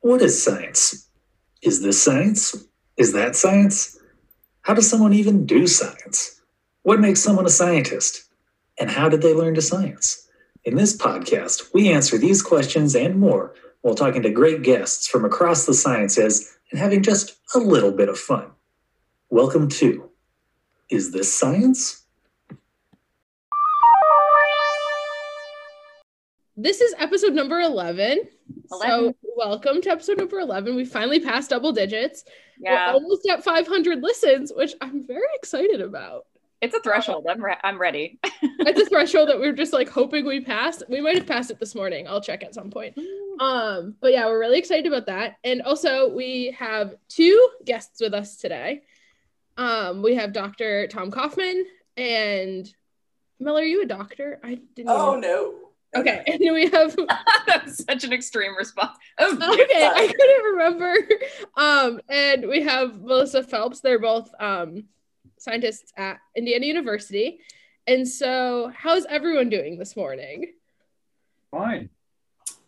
What is science? Is this science? Is that science? How does someone even do science? What makes someone a scientist? And how did they learn to science? In this podcast, we answer these questions and more while talking to great guests from across the sciences and having just a little bit of fun. Welcome to Is This Science? This is episode number 11. 11. So, welcome to episode number 11. We finally passed double digits. Yeah, We're almost at 500 listens, which I'm very excited about. it's a threshold. I'm re- I'm ready. It's a threshold that we are just like hoping we pass. We might have passed it this morning. I'll check at some point. Um, but yeah, we're really excited about that. And also, we have two guests with us today. Um, we have Dr. Tom Kaufman and Mel. Are you a doctor? I didn't. Oh even- no. Okay, and then we have that was such an extreme response. Oh, okay, I couldn't remember. Um, and we have Melissa Phelps. They're both um, scientists at Indiana University. And so, how's everyone doing this morning? Fine.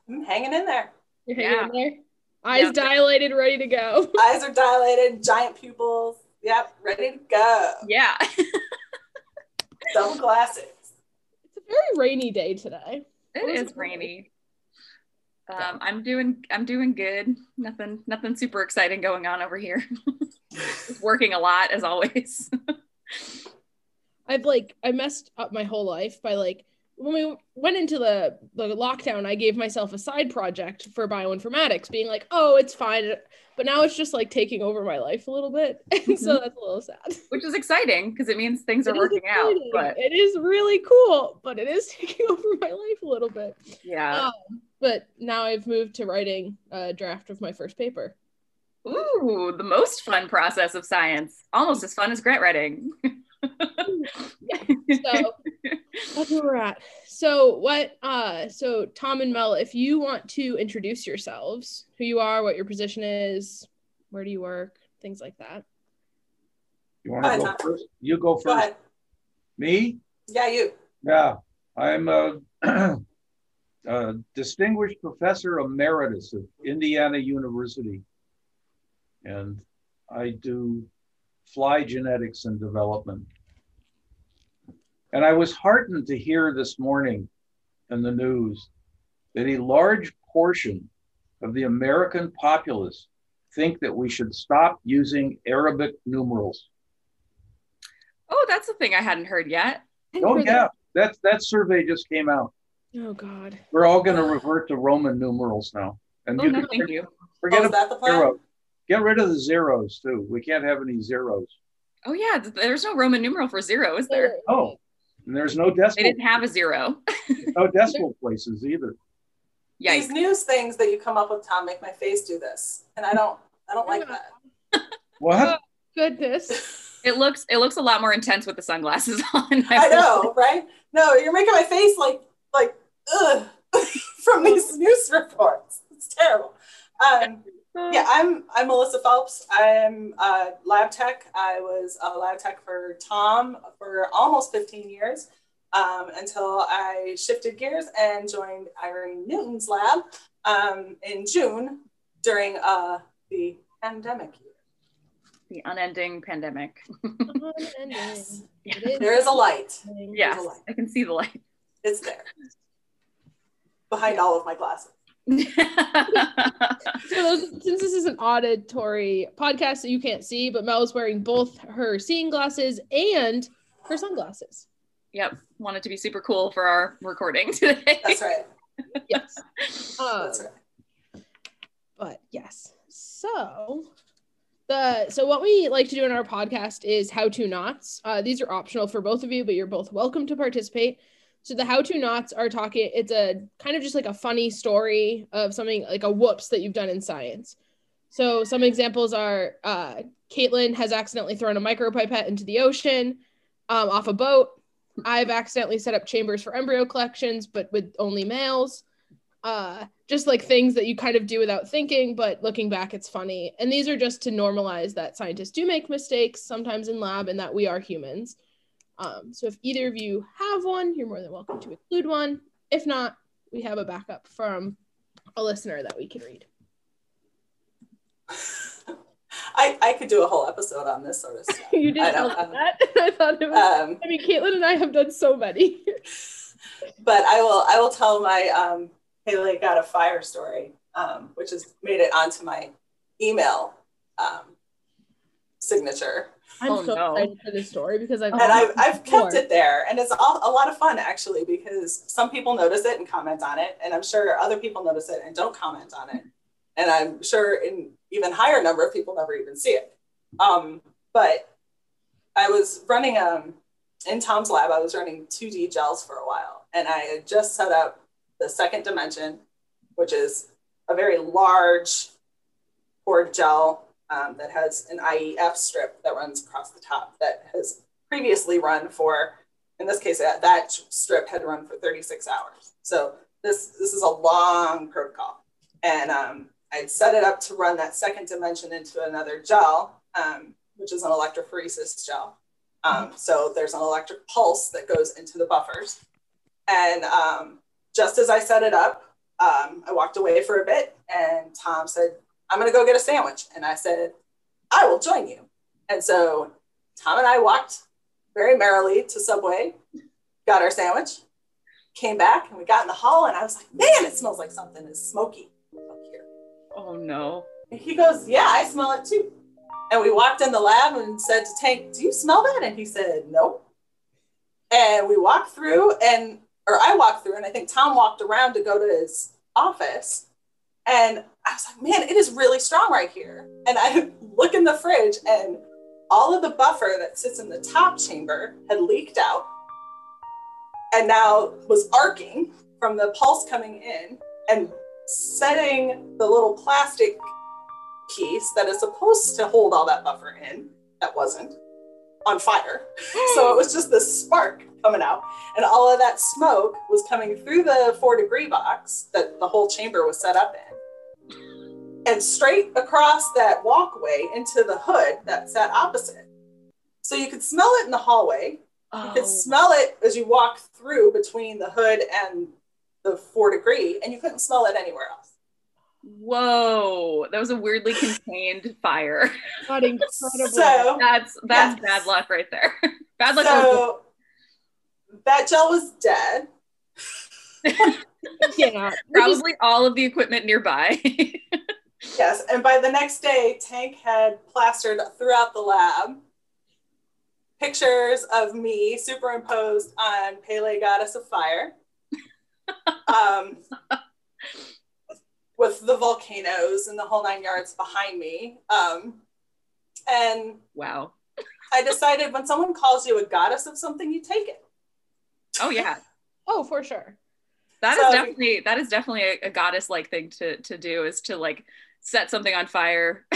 I'm hanging in there. You're hanging in there? Eyes Yeah. dilated, ready to go. Eyes are dilated, giant pupils. Yep, ready to go. yeah. Double glasses. It's a very rainy day today. It is rainy. Um, I'm doing I'm doing good. Nothing nothing super exciting going on over here. Just working a lot as always. I've like I messed up my whole life by like when we went into the the lockdown, I gave myself a side project for bioinformatics, being like, oh, it's fine. But now it's just like taking over my life a little bit. And so that's a little sad. Which is exciting because it means things are It is working out. But it is really cool, but it is taking over my life a little bit. yeah. Um, but now I've moved to writing a draft of my first paper. Ooh, the most fun process of science. Almost as fun as grant writing. So that's where we're at. So what uh so Tom and Mel, if you want to introduce yourselves, who you are, what your position is, where do you work, things like that. You want Go to ahead, go first? You go Go first. ahead. Me? Yeah, you. Yeah. I'm a, a distinguished professor emeritus of Indiana University. And I do fly genetics and development. And I was heartened to hear this morning in the news that a large portion of the American populace think that we should stop using Arabic numerals. oh, that's a thing I hadn't heard yet. Oh For the- yeah, that that survey just came out. Oh God. We're all going to revert to Roman numerals now, and Oh you no, can thank you. forget oh, about the zero. Get rid of the zeros too. We can't have any zeros. Oh yeah, there's no Roman numeral for zero, is there? Oh, and there's no decimal. They decimal, didn't have a zero. no decimal places either. Yeah. These news things that you come up with, Tom, make my face do this, and I don't. I don't like that. What? Goodness. It looks it looks a lot more intense with the sunglasses on. I know, right? No, you're making my face like like ugh from these news reports. It's terrible. Um, yeah, I'm I'm Melissa Phelps. I'm a lab tech. I was a lab tech for Tom for almost 15 years um, until I shifted gears and joined Irene Newton's lab um, in June during uh, the pandemic year. The unending pandemic. Yes. It is There is a light. Yes, There's a light. I can see the light. It's there behind all of my glasses. So those, since this is an auditory podcast that you can't see, but Mel is wearing both her seeing glasses and her sunglasses. yep, wanted to be super cool for our recording today. That's right. Yes. Um, That's right. but yes so the so what we like to do in our podcast is how to knots uh, these are optional for both of you but you're both welcome to participate so the how to knots are talking it's a kind of just like a funny story of something like a whoops that you've done in science. So some examples are uh, caitlin has accidentally thrown a micropipette into the ocean um, off a boat. I've accidentally set up chambers for embryo collections but with only males. Uh just like things that you kind of do without thinking but looking back it's funny. And these are just to normalize that scientists do make mistakes sometimes in lab and that we are humans um, so if either of you have one, you're more than welcome to include one. If not, we have a backup from a listener that we can read. I, I could do a whole episode on this sort of stuff. you did I tell that. I thought it was, um, I mean, Caitlin and I have done so many. but I will I will tell my um, Haley got a fire story, um, which has made it onto my email um, signature, I'm Oh, so no. excited for this story because I've and I've I've kept it there, and it's all, a lot of fun actually because some people notice it and comment on it, and I'm sure other people notice it and don't comment on it, and I'm sure an even higher number of people never even see it. Um, but I was running um in Tom's lab, I was running 2D gels for a while, and I had just set up the second dimension, which is a very large poured gel um, that has an IEF strip that runs across the top that has previously run for, in this case, that, that strip had run for 36 hours. So this this is a long protocol, and um, I'd set it up to run that second dimension into another gel, um, which is an electrophoresis gel. Um, so there's an electric pulse that goes into the buffers, and um, just as I set it up, um, I walked away for a bit, and Tom said, I'm going to go get a sandwich. And I said, I will join you. And so Tom and I walked very merrily to Subway, got our sandwich, came back, and we got in the hall. And I was like, man, it smells like something is smoky up here. Oh no. And he goes, yeah, I smell it too. And we walked in the lab and said to Tank, do you smell that? And he said, no. And we walked through and, or I walked through and I think Tom walked around to go to his office. And I was like, man, it is really strong right here. And I look in the fridge and all of the buffer that sits in the top chamber had leaked out and now was arcing from the pulse coming in and setting the little plastic piece that is supposed to hold all that buffer in, that wasn't, on fire. so it was just this spark coming out. And all of that smoke was coming through the four degree box that the whole chamber was set up in and straight across that walkway into the hood that sat opposite. So you could smell it in the hallway. You could Oh, smell it as you walk through between the hood and the four degree, and you couldn't smell it anywhere else. whoa. That was a weirdly contained fire. Not incredible. So, That's that's Yes. bad luck right there. bad luck. or so that gel was dead. yeah, probably all of the equipment nearby. Yes, and by the next day, Tank had plastered throughout the lab pictures of me superimposed on Pele Goddess of Fire. um, with the volcanoes and the whole nine yards behind me. Um, and wow. I decided when someone calls you a goddess of something, you take it. Oh yeah. Oh, for sure. That is So- definitely that is definitely a, a goddess like thing to to do is to like set something on fire.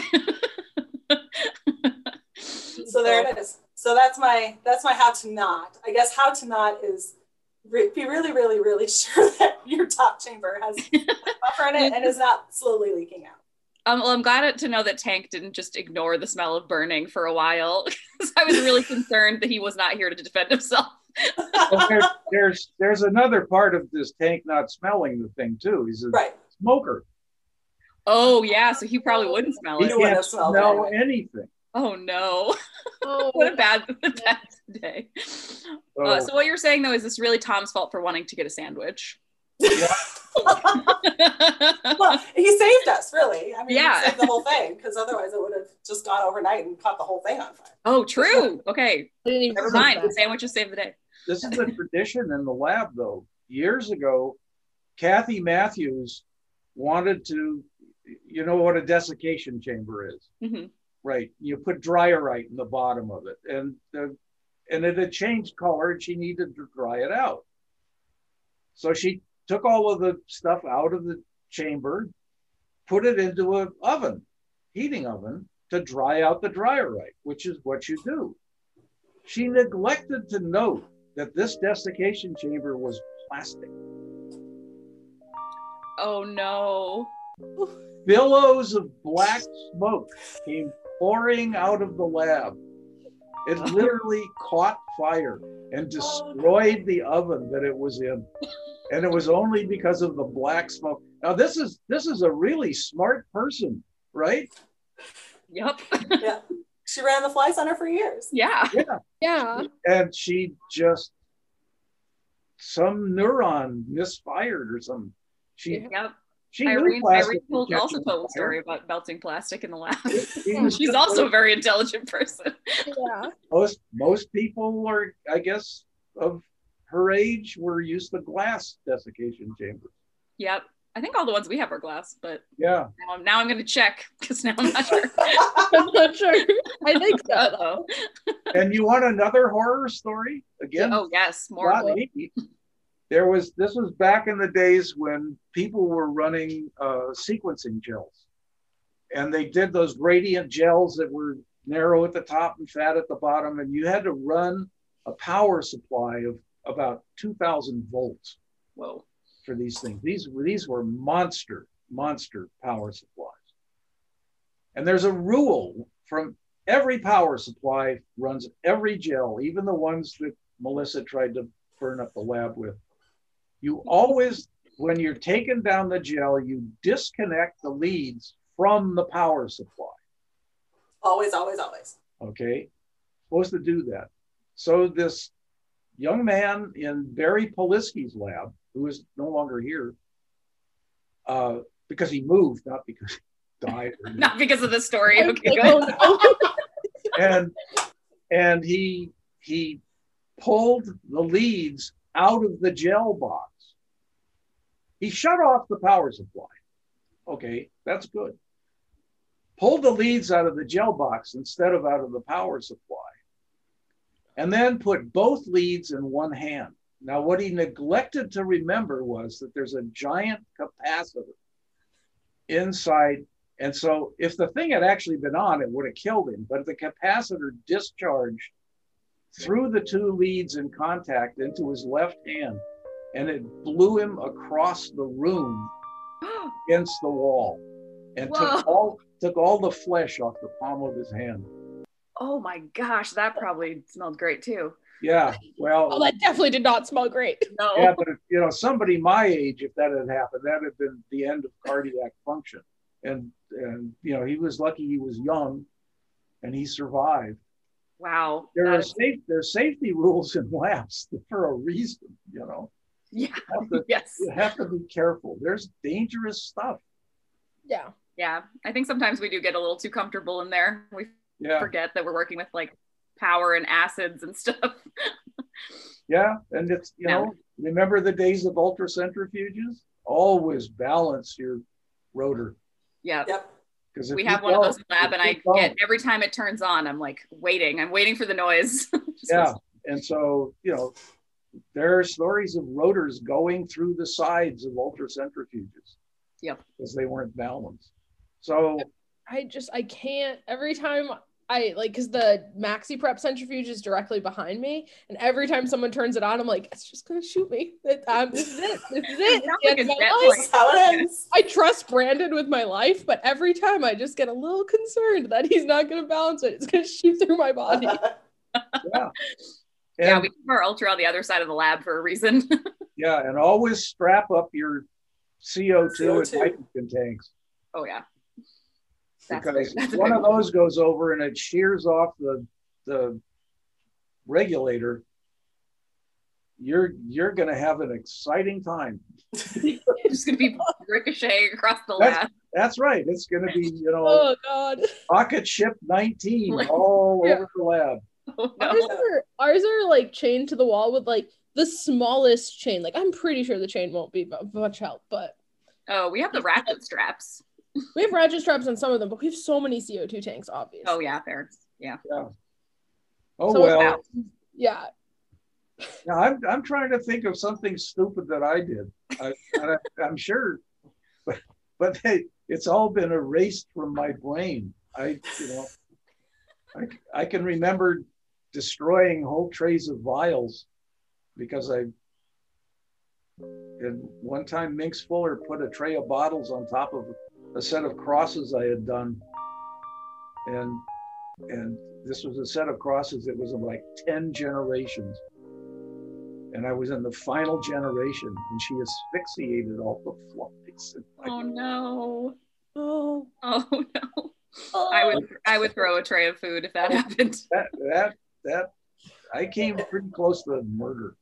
So there it is. So that's my that's my how to not. I guess how to not is re- be really, really, really sure that your top chamber has buffer in it and is not slowly leaking out. Um, well, I'm glad to know that Tank didn't just ignore the smell of burning for a while. 'cause I was really concerned that he was not here to defend himself. Well, there's, there's there's another part of this tank not smelling the thing too. He's a Right. smoker. Oh yeah, so he probably wouldn't smell He it. You wouldn't can't have smelled smell it. anything. Oh no, Oh, what a bad, a bad day. So, Uh, so what you're saying though is this really Tom's fault for wanting to get a sandwich? Yeah. Well, he saved us, really. I mean, Yeah. he saved the whole thing because otherwise it would have just gone overnight and caught the whole thing on fire. oh, true. Okay, I didn't even never mind. The sandwiches save the day. this is a tradition in the lab, though. Years ago, Kathy Matthews wanted to, you know what a desiccation chamber is, Mhm. right? You put Drierite in the bottom of it, and the, and it had changed color, and she needed to dry it out. So she took all of the stuff out of the chamber, put it into an oven, heating oven, to dry out the Drierite, which is what you do. She neglected to note that this desiccation chamber was plastic. Oh no. Billows of black smoke came pouring out of the lab. It literally caught fire and destroyed the oven that it was in. And it was only because of the black smoke. Now this is this is a really smart person, right? Yep. Yeah. She ran the fly center for years. Yeah. Yeah. Yeah. And she just some neuron misfired or something. She Yep. She knew Irene, plastic Irene told, also told a story about melting plastic in the lab. She's also a very intelligent person. Yeah. most most people are, I guess, of her age were used to glass desiccation chambers. Yep. I think all the ones we have are glass, but Yeah. now I'm, now I'm going to check because now I'm not sure. I'm not sure. I think so. Uh-oh. And you want another horror story? Again, Oh, yes. More. There was this was back in the days when people were running uh, sequencing gels, and they did those gradient gels that were narrow at the top and fat at the bottom, and you had to run a power supply of about 2,000 volts well for these things. These these were monster monster power supplies, and there's a rule from every power supply runs every gel, even the ones that Melissa tried to burn up the lab with. You always, when you're taking down the gel, you disconnect the leads from the power supply. always, always, always. Okay, supposed to do that. So this young man in Barry Polisky's lab, who is no longer here, uh, because he moved, not because he died. Not because of the story. Okay, good. and and he he pulled the leads out of the gel box. He shut off the power supply. Okay, that's good. Pulled the leads out of the gel box instead of out of the power supply. And then put both leads in one hand. Now, what he neglected to remember was that there's a giant capacitor inside and so if the thing had actually been on, it would have killed him. But the capacitor discharged through the two leads in contact into his left hand, and it blew him across the room against the wall and Whoa. took all took all the flesh off the palm of his hand. oh my gosh, that probably smelled great too. Yeah, well, Oh, that definitely did not smell great. No. yeah, but if, you know, somebody my age, if that had happened, that had been the end of cardiac function. And and you know, he was lucky he was young, and he survived. Wow. there are is- safe there are safety rules in labs for a reason you know yeah. you to, Yes. you have to be careful there's dangerous stuff Yeah. Yeah. I think sometimes we do get a little too comfortable in there. We yeah forget that we're working with like power and acids and stuff. yeah and it's you know remember the days of ultracentrifuges always balance your rotor yeah. Yep. because We have one of those in the lab, and I get every time it turns on, I'm like waiting. I'm waiting for the noise. Yeah and so you know there are stories of rotors going through the sides of ultracentrifuges Yep. because they weren't balanced so I just I can't every time I like because the maxi prep centrifuge is directly behind me, and every time someone turns it on, I'm like, it's just gonna shoot me. It, um, this is it. This is it. Sounds like end a of my jet life. plane. This is how it ends. I trust Brandon with my life, but every time I just get a little concerned that he's not gonna balance it. It's gonna shoot through my body. yeah yeah, we keep our ultra on the other side of the lab for a reason. Yeah, and always strap up your CO2, CO2. and nitrogen tanks oh yeah. That's because big. One of those goes over and it shears off the the regulator. You're you're going to have an exciting time. just gonna be ricocheting across the That's- lab. That's right. It's going to be you know Oh God. rocket ship 19 all Yeah. over the lab. Oh, Ours are ours are like chained to the wall with like the smallest chain. Like I'm pretty sure the chain won't be much help, but oh, we have the ratchet straps. we have ratchet straps on some of them, but we have so many CO2 tanks, obviously. Oh yeah, fair. Yeah. Oh So well. out. Yeah. Now, I'm I'm trying to think of something stupid that I did. I, I, I'm sure, but but they, it's all been erased from my brain. I you know, I I can remember destroying whole trays of vials because I. And one time, Minx Fuller put a tray of bottles on top of a set of crosses I had done, and and this was a set of crosses that was of like ten generations and I was in the final generation, and she asphyxiated all the flies. Oh no. Oh. Oh no. oh. I would I would throw a tray of food if that happened. That that that I came pretty close to murder.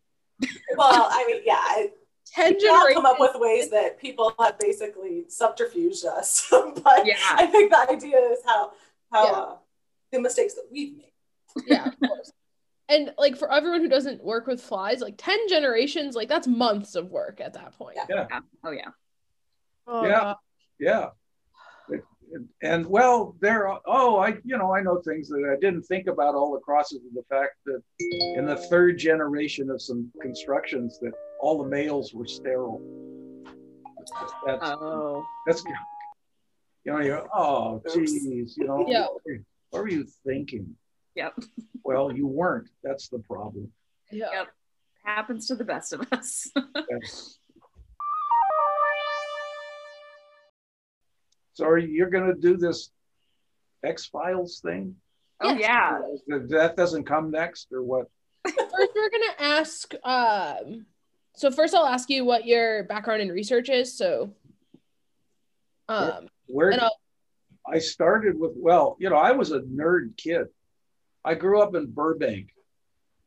Well, I mean, yeah, I, Ten we all come up with ways that people have basically subterfuged us. but Yeah. I think the idea is how how Yeah. uh, the mistakes that we've made. yeah, of course. And like for everyone who doesn't work with flies, like 10 generations, like that's months of work at that point. Yeah. Yeah. Yeah. Oh yeah. Oh, Yeah. God. Yeah. It- it- And well, there. Oh, I you know I know things that I didn't think about all the crosses of the fact that in the third generation of some constructions that all the males were sterile. That's Oh. that's you know you're oh geez you know Yeah. what, were, what were you thinking? Yep. Well, you weren't. That's the problem. Yeah. Yep. Happens to the best of us. Yes. So are you- you're going to do this X Files thing? oh Yes. yeah. That doesn't come next, or what? First, we're gonna ask. Um, so first, I'll ask you what your background in research is. So, um, Where And I'll- started with, well, you know, I was a nerd kid. I grew up in Burbank,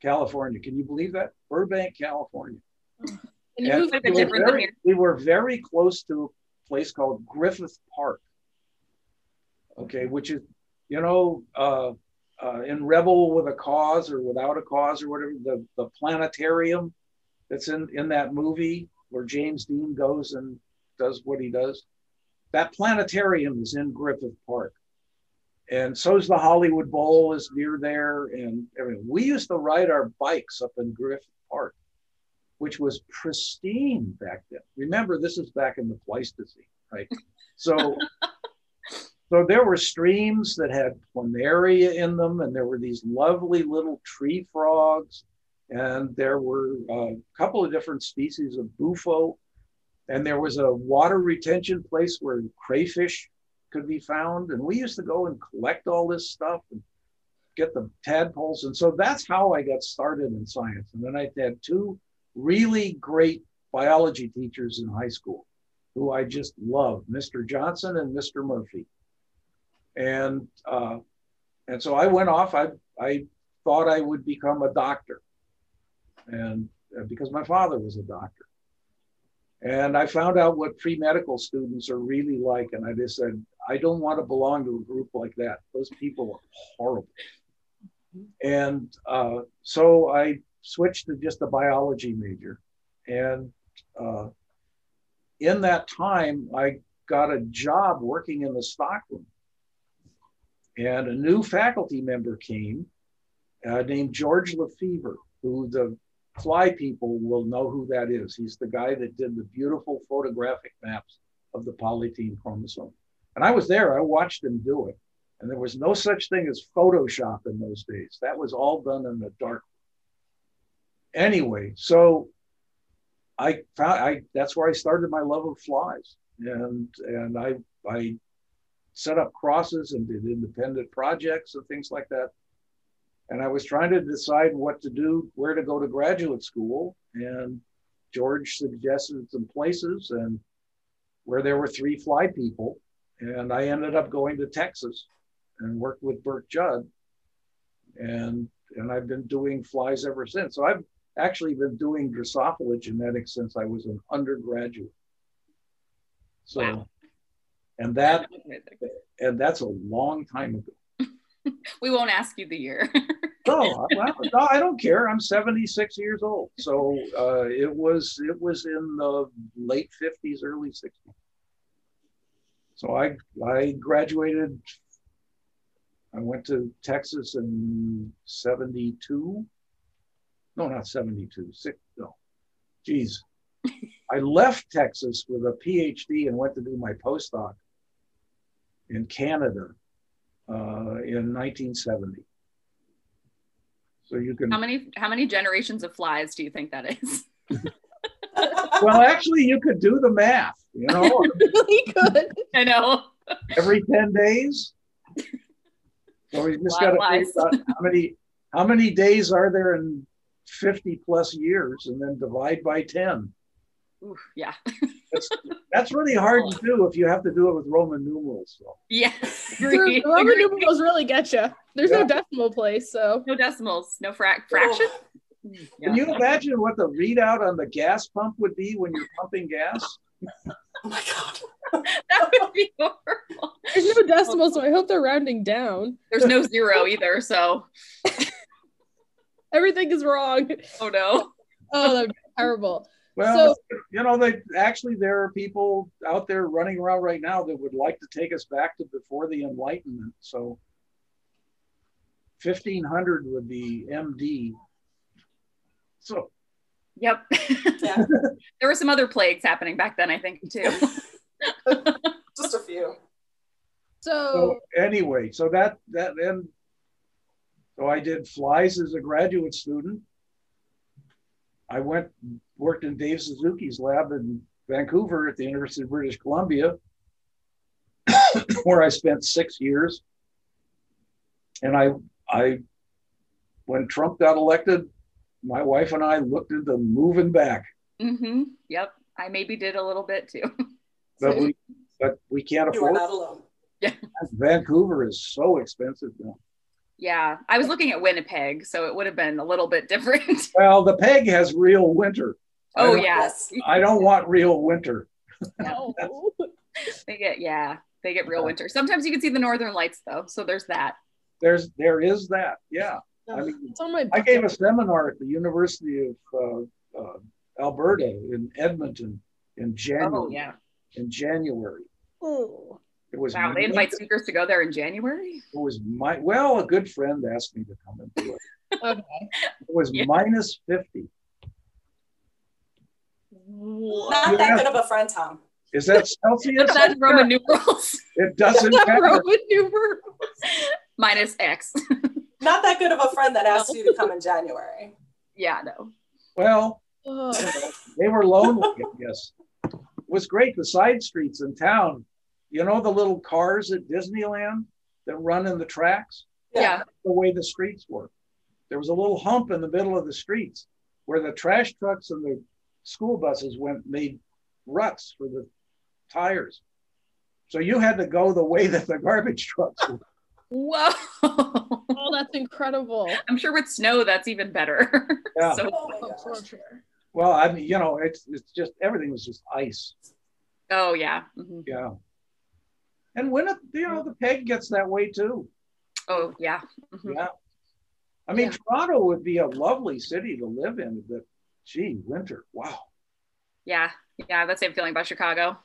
California. Can you believe that? Burbank, California. and And moved Quite a we, were very, we were very close to a place called Griffith Park. Okay, which is, you know, uh, uh, in Rebel with a Cause or Without a Cause or whatever, the, the planetarium that's in, in that movie where James Dean goes and does what he does. That planetarium is in Griffith Park. And so's the Hollywood Bowl is near there. And everything. We used to ride our bikes up in Griffith Park which was pristine back then. Remember, this is back in the Pleistocene, right? So, so there were streams that had planaria in them, and there were these lovely little tree frogs, and there were uh, a couple of different species of bufo, and there was a water retention place where crayfish could be found, and we used to go and collect all this stuff and get the tadpoles, and so that's how I got started in science. And then I had two really great biology teachers in high school who I just loved, Mr. Johnson and Mr. Murphy. And uh, and so I went off. I I thought I would become a doctor, and uh, because my father was a doctor. And I found out what pre medical students are really like, and I just said I don't want to belong to a group like that. Those people are horrible. And uh, so I switched to just a biology major. And uh, in that time, I got a job working in the stockroom. And a new faculty member came uh, named George Lefevre, who the fly people will know who that is. He's the guy that did the beautiful photographic maps of the polytene chromosome. And I was there, I watched him do it. And there was no such thing as Photoshop in those days. That was all done in the dark anyway, so I found I that's where I started my love of flies, and and I I set up crosses and did independent projects and things like that. And I was trying to decide what to do, where to go to graduate school, and George suggested some places and where there were three fly people, and I ended up going to Texas and worked with Burke Judd, and and I've been doing flies ever since. So I've actually been doing Drosophila genetics since I was an undergraduate. So, Wow. and that and that's a long time ago. we won't ask you the year. No, well, no, I don't care. I'm 76 years old, so uh, it was it was in the late 50s, early 60s. So I I graduated. I went to Texas in 72. No, not 72. Six, no. Geez. I left Texas with a PhD and went to do my postdoc in Canada uh, in 1970. So you can, how many how many generations of flies do you think that is? well, actually, you could do the math, you know, really good. I know. every 10 days. So we just got to figure out how many, how many days are there in 50 plus years and then divide by 10. Ooh, yeah. That's, that's really hard to do if you have to do it with Roman numerals. So. Yeah. Roman numerals really get you. There's Yeah. no decimal place, so No decimals, no frac oh. fraction. Can Yeah. you imagine what the readout on the gas pump would be when you're pumping gas? Oh my god. that would be horrible. there's no decimal, so I hope they're rounding down. There's no zero either, so Everything is wrong. oh no. Oh, that'd be terrible. Well, you know, they actually there are people out there running around right now that would like to take us back to before the Enlightenment. So 1500 would be MD. So Yep. Yeah, there were some other plagues happening back then, I think, too. just a few. So, so anyway, so that that then so I did flies as a graduate student. I went worked in Dave Suzuki's lab in Vancouver at the University of British Columbia, where I spent six years. And I I when Trump got elected, my wife and I looked into moving back. Mm-hmm. Yep. I maybe did a little bit too. But we but we can't You were afford not alone. Vancouver is so expensive now. Yeah. I was looking at Winnipeg, so it would have been a little bit different. Well, the peg has real winter. Oh don't- Yes. I don't want real winter. no. They get yeah, they get real winter. Sometimes you can see the northern lights though, so there's that. There's there is that. Yeah. I mean, it's on my I gave a seminar at the University of uh, uh, Alberta in Edmonton in January. Oh yeah. In January, Oh. It was Wow, they invite speakers to go there in January. It was my well, a good friend asked me to come and do it. Okay. It was Yeah. minus fifty. Not that good of a friend, Tom. Is that Celsius? That's Roman numerals It doesn't Not matter. Roman numerals. minus X. Not that good of a friend that asked you to come in January. yeah, no. Well, Oh. they were lonely, I guess. It was great. The side streets in town, you know, the little cars at Disneyland that run in the tracks, Yeah. the way the streets were. There was a little hump in the middle of the streets where the trash trucks and the school buses went, made ruts for the tires. So you had to go the way that the garbage trucks were. Whoa. oh, that's incredible. I'm sure with snow that's even better. Yeah. so Oh my gosh. for sure. Well, I mean, you know, it's it's just everything was just ice. oh yeah. Mhm. Yeah. And when it, you know, the peg gets that way too. Oh yeah. Mhm. Yeah. I mean, Yeah. Toronto would be a lovely city to live in, but gee, winter, wow. Yeah. Yeah, that same feeling about Chicago.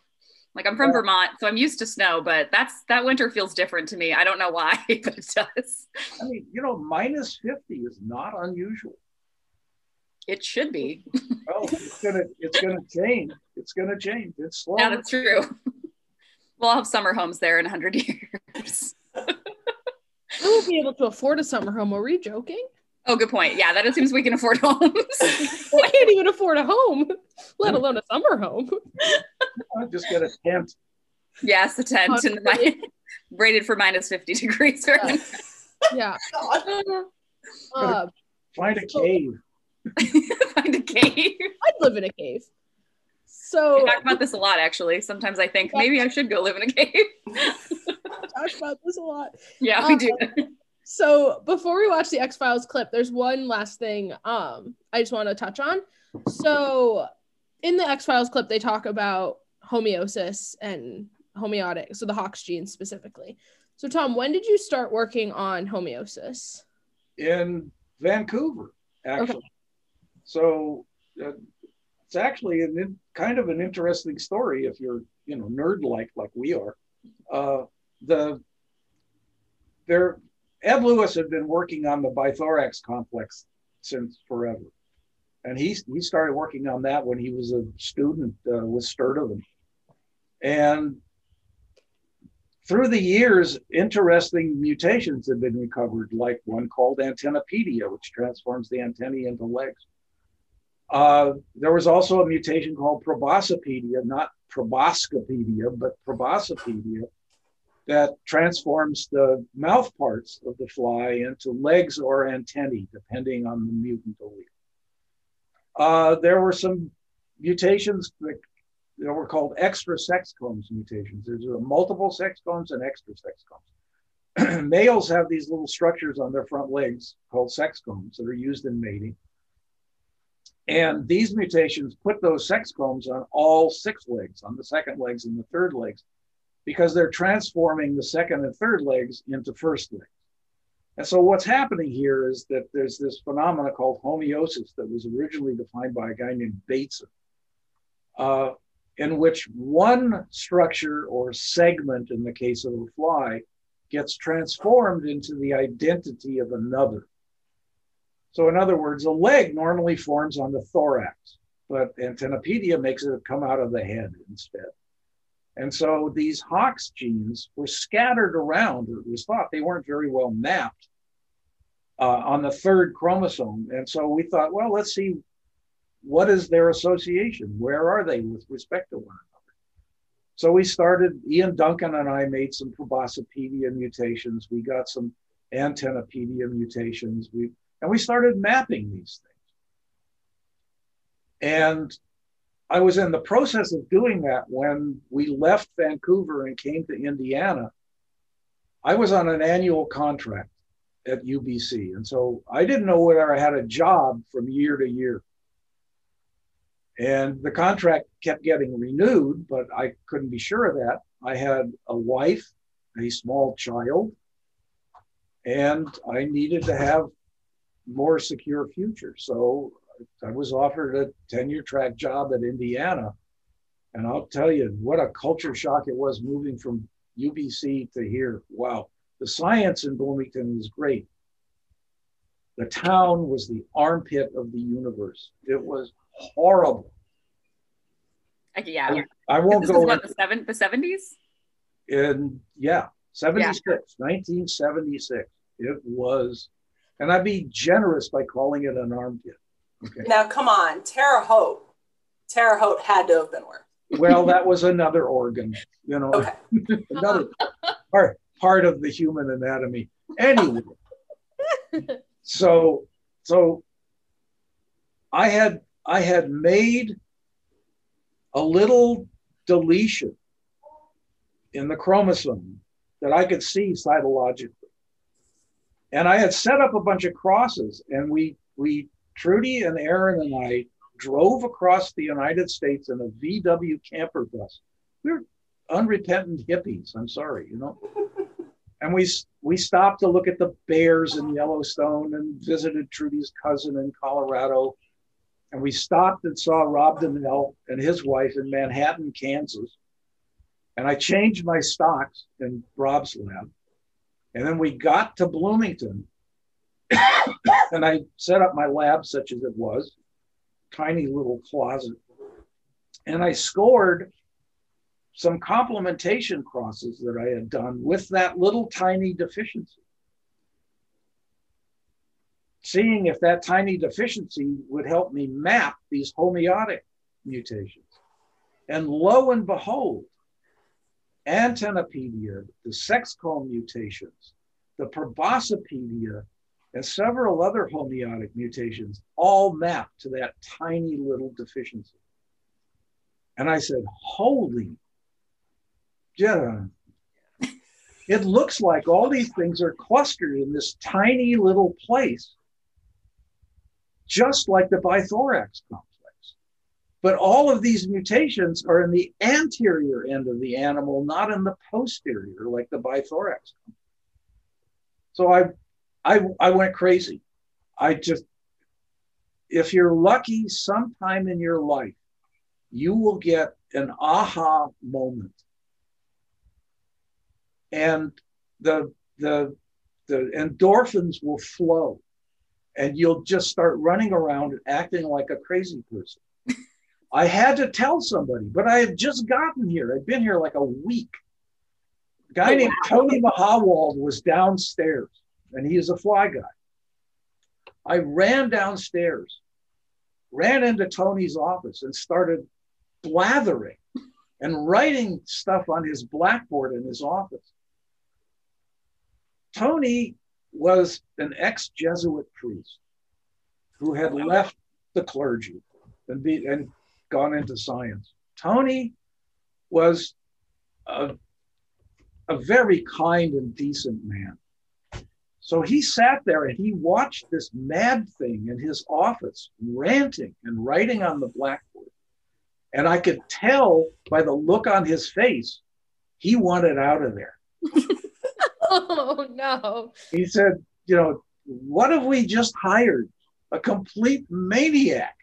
Like I'm from Yeah. Vermont, so I'm used to snow, but that's that winter feels different to me. I don't know why, but it does. I mean, you know, minus 50 is not unusual. It should be. Well, it's gonna it's gonna change. It's gonna change. It's slow. Yeah, that's true. We'll have summer homes there in 100 years. I won't be able to afford a summer home. Are we joking? Oh, good point. Yeah, that assumes we can afford homes. we can't even afford a home, let alone a summer home. I'll just get a tent. yes, a tent in the mi- rated for minus 50 degrees. Right? Yeah. God. Uh, Find a cave. Find a cave. I'd live in a cave. We So talk about this a lot, actually. Sometimes I think maybe I should go live in a cave. talk about this a lot. yeah, we Uh, do. So before we watch the X Files clip, there's one last thing um I just want to touch on. So in the X Files clip, they talk about homeosis and homeotic, so the Hox gene specifically. So Tom, when did you start working on homeosis? in Vancouver, actually. Okay. So uh, it's actually an in, kind of an interesting story if you're, you know, nerd like like we are. Uh, the there, Ed Lewis had been working on the bithorax complex since forever, and he he started working on that when he was a student uh, with Sturtevant, and through the years, interesting mutations have been recovered, like one called antennapedia, which transforms the antennae into legs. Uh, there was also a mutation called proboscipedia, not proboscopedia, but proboscipedia, that transforms the mouth parts of the fly into legs or antennae, depending on the mutant allele. Uh, there were some mutations that know, were called extra sex combs mutations. There's a multiple sex combs and extra sex combs. Males have these little structures on their front legs called sex combs that are used in mating. And these mutations put those sex combs on all six legs, on the second legs and the third legs, because they're transforming the second and third legs into first legs. And so what's happening here is that there's this phenomena called homeosis that was originally defined by a guy named Bateson, uh, in which one structure or segment, in the case of a fly, gets transformed into the identity of another. So, in other words, a leg normally forms on the thorax, but Antennapedia makes it come out of the head instead. And so these Hox genes were scattered around, it was thought they weren't very well mapped uh, on the third chromosome. And so we thought, well, let's see what is their association? Where are they with respect to one another? So we started, Ian Duncan and I made some proboscipedia mutations. We got some antennapedia mutations. We, and we started mapping these things. And I was in the process of doing that when we left Vancouver and came to Indiana. I was on an annual contract at UBC. And so I didn't know whether I had a job from year to year. And the contract kept getting renewed, but I couldn't be sure of that. I had a wife, a small child, and I needed to have more secure future. So I was offered a tenure track job at Indiana. And I'll tell you what a culture shock it was moving from UBC to here. Wow. The science in Bloomington was great. The town was the armpit of the universe. It was horrible. yeah. I, I won't this go. Is what the seven the seventies? In yeah, 76, yeah. 1976. It was, and I'd be generous by calling it an armpit. Okay. Now come on, Terre Haute. Terre Haute had to have been worse. Well, that was another organ, you know, okay. another part part of the human anatomy. Anyway, so so I had I had made a little deletion in the chromosome that I could see cytologically. And I had set up a bunch of crosses, and we we Trudy and Aaron and I drove across the United States in a VW camper bus. We were unrepentant hippies. I'm sorry, you know and we we stopped to look at the bears in Yellowstone and visited Trudy's cousin in Colorado, and we stopped and saw Rob Denell and his wife in Manhattan, Kansas, and I changed my stocks in Rob's lab, and then we got to Bloomington, and I set up my lab such as it was, tiny little closet, and I scored some complementation crosses that I had done with that little tiny deficiency. Seeing if that tiny deficiency would help me map these homeotic mutations. And lo and behold, antennapedia, the sex comb mutations, the proboscipedia, and several other homeotic mutations all map to that tiny little deficiency. And I said, holy yeah. It looks like all these things are clustered in this tiny little place, just like the bithorax complex. But all of these mutations are in the anterior end of the animal, not in the posterior, like the bithorax. So I, I, I went crazy. I just, if you're lucky, sometime in your life, you will get an aha moment and the the the endorphins will flow and you'll just start running around and acting like a crazy person i had to tell somebody but i had just gotten here. I'd been here like a week. A guy oh, named tony mahowald was downstairs and he is a fly guy. I ran downstairs ran into tony's office and started blathering and writing stuff on his blackboard in his office. Tony was an ex Jesuit priest who had left the clergy and, be, and gone into science. Tony was a, a very kind and decent man. So he sat there and he watched this mad thing in his office, ranting and writing on the blackboard. And I could tell by the look on his face, he wanted out of there. oh no. He said, You know, what have we just hired? A complete maniac.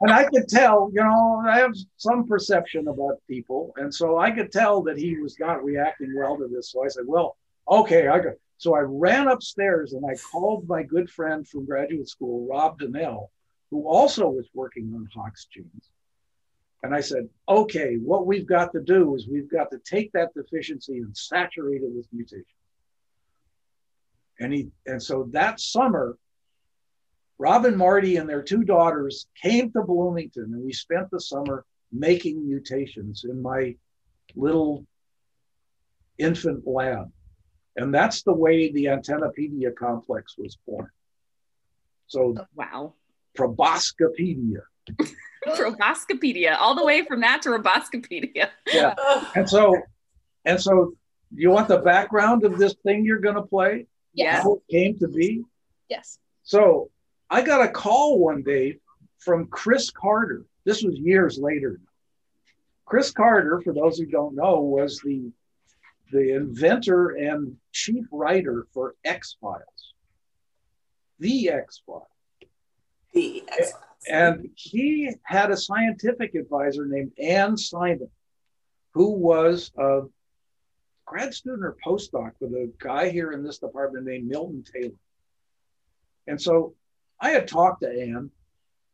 And I could tell, you know, I have some perception about people. And so I could tell that he was not reacting well to this. So I said, Well, okay, I got. So I ran upstairs and I called my good friend from graduate school, Rob Denell, who also was working on Hox genes. And I said, okay, what we've got to do is we've got to take that deficiency and saturate it with mutation. And he and so that summer, Rob and Marty and their two daughters came to Bloomington and we spent the summer making mutations in my little infant lab. And that's the way the Antennapedia complex was born. So oh, wow. Proboscipedia. Proboscipedia, all the way from that to Roboscopedia. Yeah. And so, and so you want the background of this thing you're going to play? Yes. How it came to be? Yes. So I got a call one day from Chris Carter. This was years later. Chris Carter, for those who don't know, was the the inventor and chief writer for X Files, the X Files. The X Files. And he had a scientific advisor named Anne Simon, who was a grad student or postdoc with a guy here in this department named Milton Taylor. And so I had talked to Anne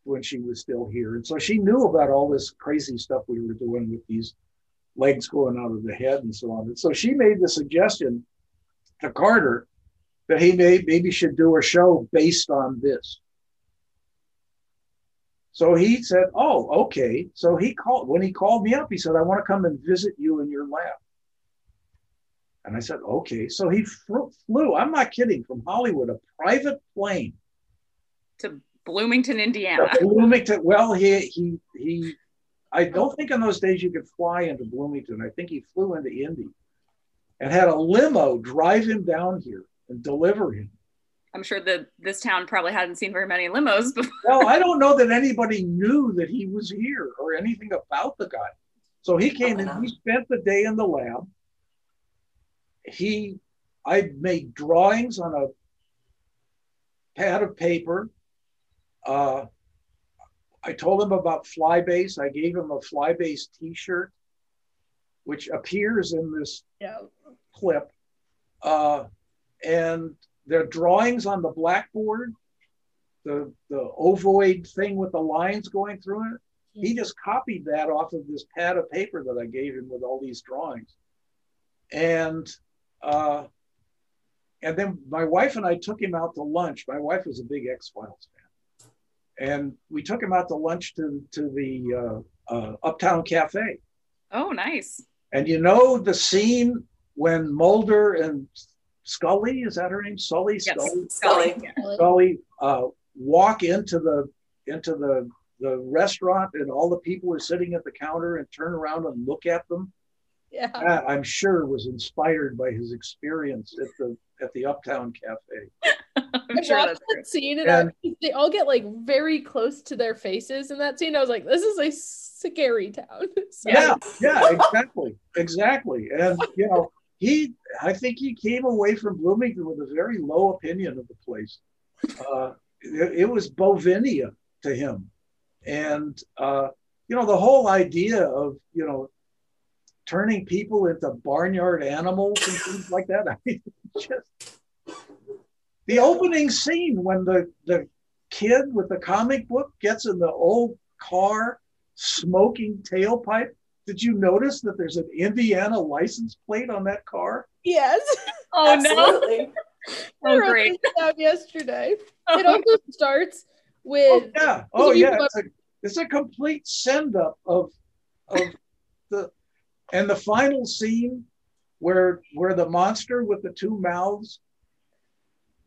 when she was still here. And so she knew about all this crazy stuff we were doing with these legs going out of the head and so on. And so she made the suggestion to Carter that he may, maybe should do a show based on this. So he said, "Oh, okay." So he called when he called me up. He said, "I want to come and visit you in your lab." And I said, "Okay." So he flew. I'm not kidding. From Hollywood, a private plane to Bloomington, Indiana. Bloomington. Well, he he he. I don't think in those days you could fly into Bloomington. I think he flew into Indy, and had a limo drive him down here and deliver him. I'm sure that this town probably hadn't seen very many limos before. well, I don't know that anybody knew that he was here or anything about the guy. So he came and he spent the day in the lab. He, I made drawings on a pad of paper. Uh, I told him about Flybase. I gave him a Flybase T-shirt, which appears in this yeah. clip. Uh, and their drawings on the blackboard, the, the ovoid thing with the lines going through it, he just copied that off of this pad of paper that I gave him with all these drawings. And uh, and then my wife and I took him out to lunch. My wife was a big X Files fan, and we took him out to lunch to to the uh, uh, Uptown Cafe. Oh, nice! And you know the scene when Mulder and Scully, is that her name? Sully? Yes. Scully? Scully. Scully uh, walk into the into the the restaurant and all the people are sitting at the counter and turn around and look at them. Yeah. That, I'm sure was inspired by his experience at the at the Uptown Cafe. I'm sure watched that's true. that scene and, And- I, they all get like very close to their faces in that scene. I was like, this is a scary town. So- Yeah, yeah, exactly, exactly. And you know, he, I think he came away from Bloomington with a very low opinion of the place. Uh, it, it was Bovinia to him, and uh, you know, the whole idea of you know turning people into barnyard animals and things like that. I mean, just the opening scene when the the kid with the comic book gets in the old car smoking tailpipe. Did you notice that there's an Indiana license plate on that car? Yes. Oh no! Absolutely. I Oh great! this down yesterday. It also starts with Oh yeah, oh yeah. It's a, it's a complete send up of of the and the final scene where where the monster with the two mouths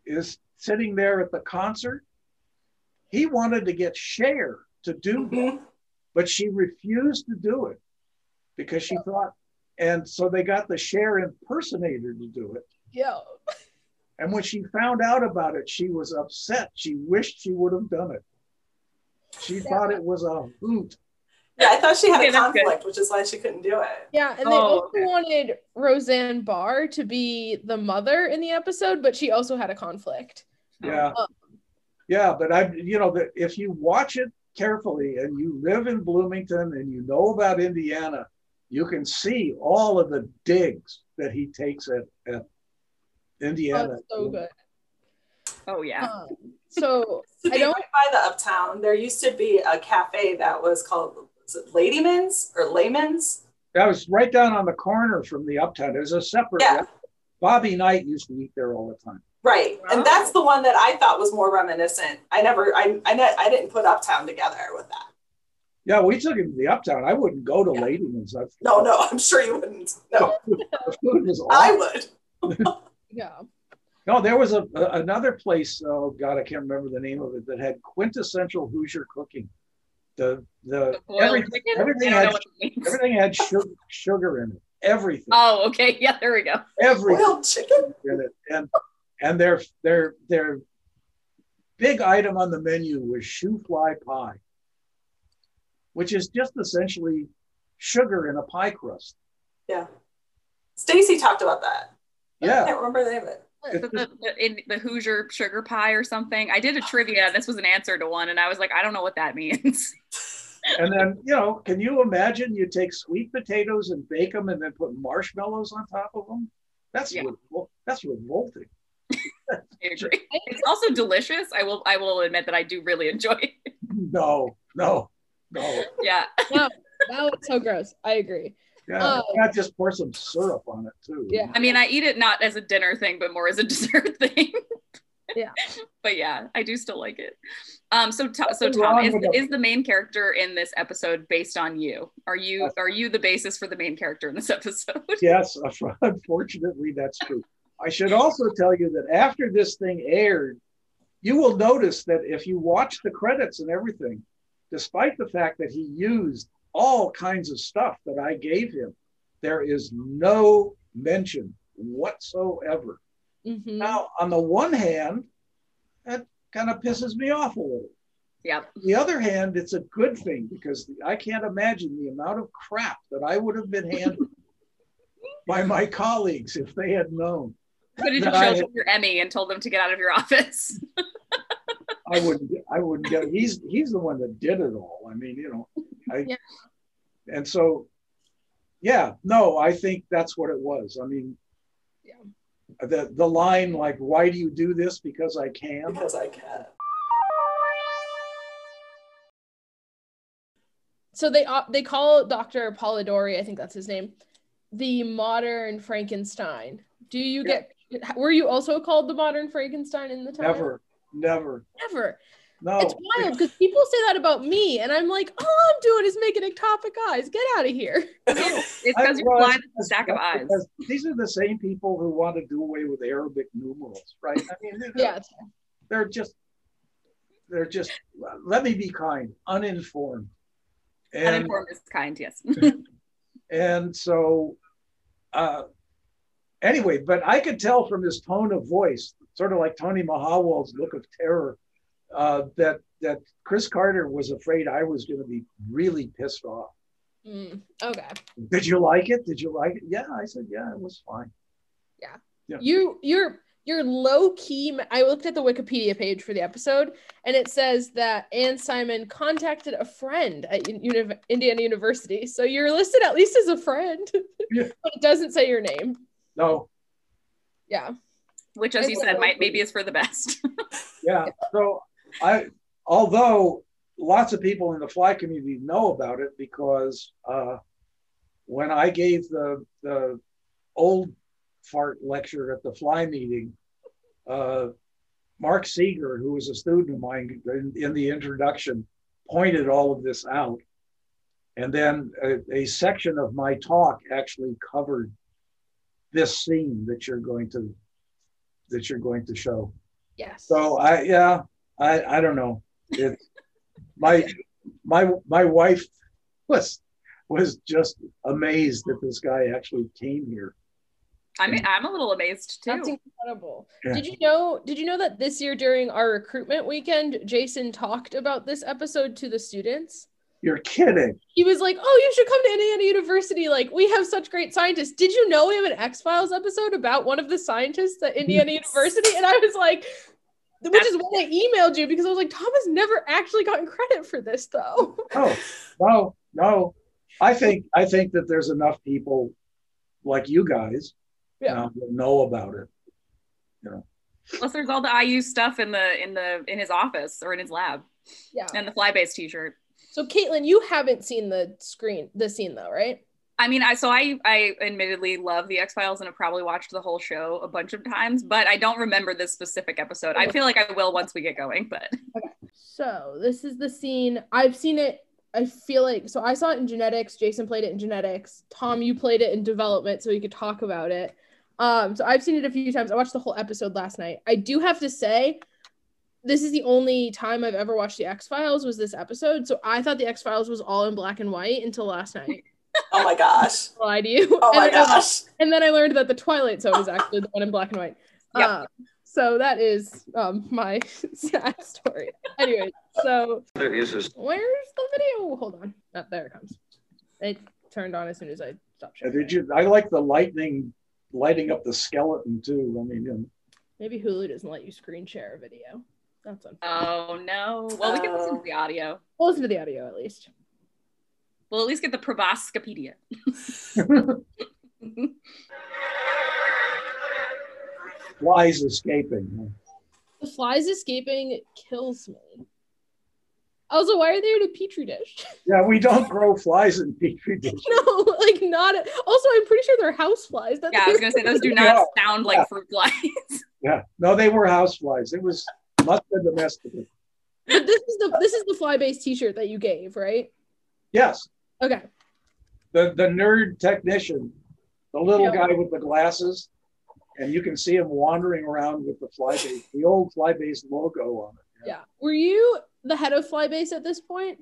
is sitting there at the concert. He wanted to get Cher to do that, Mhm. but she refused to do it because she thought, and so they got the Cher impersonator to do it. Yeah. And when she found out about it, she was upset. She wished she would have done it. She thought it was a hoot. Yeah, I thought she had Okay, a conflict, which is why she couldn't do it. Yeah, and they Oh, also okay. wanted Roseanne Barr to be the mother in the episode, but she also had a conflict. Yeah. Oh. Yeah, but I, you know, that if you watch it carefully and you live in Bloomington and you know about Indiana, you can see all of the digs that he takes at, at Oh, Indiana. it's so good. Oh yeah. Um, so To I be don't- right by the Uptown, there used to be a cafe that was called was it Ladyman's or Layman's? That was right down on the corner from the Uptown. There's a separate. Yeah. Bobby Knight used to eat there all the time. Right, Oh. and that's the one that I thought was more reminiscent. I never, I, I, ne- I didn't put Uptown together with that. Yeah, we took him to the Uptown. I wouldn't go to Yeah. Ladyman's. That's, No, no, I'm sure you wouldn't. No, the food was I awful. would. yeah. No, there was a, a- another place. Oh God, I can't remember the name of it. That had quintessential Hoosier cooking. The the, The boiled every, chicken? everything I don't know had what that means. everything had sugar, sugar in it. Everything, Oh, okay. Yeah, there we go. everything Boiled chicken. in it, and and their their their big item on the menu was shoofly pie, which is just essentially sugar in a pie crust. Yeah. Stacy talked about that. Yeah. I can't remember the name of it. It's The, the, the, in the Hoosier sugar pie or something. I did a trivia. This was an answer to one, and I was like, I don't know what that means. and then you know, can you imagine? You take sweet potatoes and bake them, and then put marshmallows on top of them. That's Yeah. revol- that's revolting. I agree. It's also delicious. I will. I will admit that I do really enjoy it. No, no, no. Yeah. No, no, it's so gross. I agree. Yeah, Oh. why not just pour some syrup on it too. Yeah. I mean, I eat it not as a dinner thing, but more as a dessert thing. Yeah. but yeah, I do still like it. Um. So, Tom, so Tom wrong is, with it. is the main character in this episode based on you? Are you Yes. are you the basis for the main character in this episode? Yes, unfortunately, that's true. I should also tell you that after this thing aired, you will notice that if you watch the credits and everything, despite the fact that he used all kinds of stuff that I gave him, there is no mention whatsoever. Mhm. Now, on the one hand, that kind of pisses me off a little. Yeah. On the other hand, it's a good thing because I can't imagine the amount of crap that I would have been handed by my colleagues if they had known. Could have just showed your Emmy and told them to get out of your office. I wouldn't. I wouldn't get. He's he's the one that did it all. I mean, you know, I. Yeah. And so, yeah, no, I think that's what it was. I mean, Yeah. the the line like, "Why do you do this? Because I can." Because I can. So they uh, they call Dr. Pollidori, I think that's his name, the modern Frankenstein. Do you get were you also called the modern Frankenstein in the time? Never, never. Never. No. It's wild because people say that about me, and I'm like, all I'm doing is making ectopic eyes. Get out of here. It's because you're blind that's- with a stack of eyes. These are the same people who want to do away with Arabic numerals, right? I mean, they're, Yeah. they're just, they're just. Let me be kind, uninformed, and Uninformed is kind, yes. and so, uh, anyway, but I could tell from his tone of voice, sort of like Tony Mahowald's look of terror, uh, that that Chris Carter was afraid I was going to be really pissed off. Mm, okay. Did you like it? Did you like it? Yeah, I said, yeah, it was fine. Yeah. yeah. You you're you're low key. I looked at the Wikipedia page for the episode, and it says that Anne Simon contacted a friend at Uni- Indiana University. So you're listed at least as a friend, Yeah. but it doesn't say your name. No, Yeah. Which, as you said, might maybe is for the best. yeah. So I, although lots of people in the fly community know about it because uh, when I gave the the old fart lecture at the fly meeting, uh, Mark Seeger, who was a student of mine in, in the introduction, pointed all of this out. And then a, a section of my talk actually covered this scene that you're going to that you're going to show. Yes. So I yeah, I I don't know. It's my my my wife was was just amazed that this guy actually came here. I'm I'm a little amazed too. That's incredible. Yeah. Did you know did you know that this year during our recruitment weekend, Jason talked about this episode to the students? You're kidding. He was like, "Oh, you should come to Indiana University. Like, we have such great scientists. Did you know we have an X Files episode about one of the scientists at Indiana Yes. University?" And I was like, which is why I emailed you because I was like, Tom has never actually gotten credit for this, though. No, no, no. I think I think that there's enough people like you guys Yeah. Um, that know about it. You know. Plus, there's all the IU stuff in the in the in his office or in his lab, Yeah. and the fly Flybase T-shirt. So, Caitlin, you haven't seen the screen, the scene, though, right? I mean, I so I I admittedly love the X Files and have probably watched the whole show a bunch of times, but I don't remember this specific episode. I feel like I will once we get going, but So this is the scene. I've seen it. I feel like so I saw it in genetics. Jason played it in genetics. Tom, you played it in development, so we could talk about it. Um, so I've seen it a few times. I watched the whole episode last night. I do have to say, this is the only time I've ever watched the X Files was this episode. So I thought the X Files was all in black and white until last night. Oh my gosh. I'll lie to you. Oh my and, then, gosh. and then I learned that the Twilight Zone is actually the one in black and white. Yep. Um, so that is um, my sad story. Anyway, so There is a Where's the video? Hold on. Oh, there it comes. It turned on as soon as I stopped. Sharing Did you? I like the lightning lighting up the skeleton too. I mean, you Maybe Hulu doesn't let you screen share a video. That's unfair. oh no. Well, we can listen to the audio. we'll listen to the audio at least. We'll at least get the proboscipedia. flies escaping. The flies escaping kills me. Also, why are they in a petri dish? Yeah, we don't grow flies in petri dishes. no, like not. Also, I'm pretty sure they're house flies. That's Yeah, I was gonna say those do not sound like fruit flies. Yeah, no, they were house flies. It was must have been domestic. But this is the this is the fly based T-shirt that you gave, right? Yes, Okay. the the nerd technician, the little Yeah. guy with the glasses, and you can see him wandering around with the flybase, the old flybase logo on it. Yeah. Were you the head of Flybase at this point?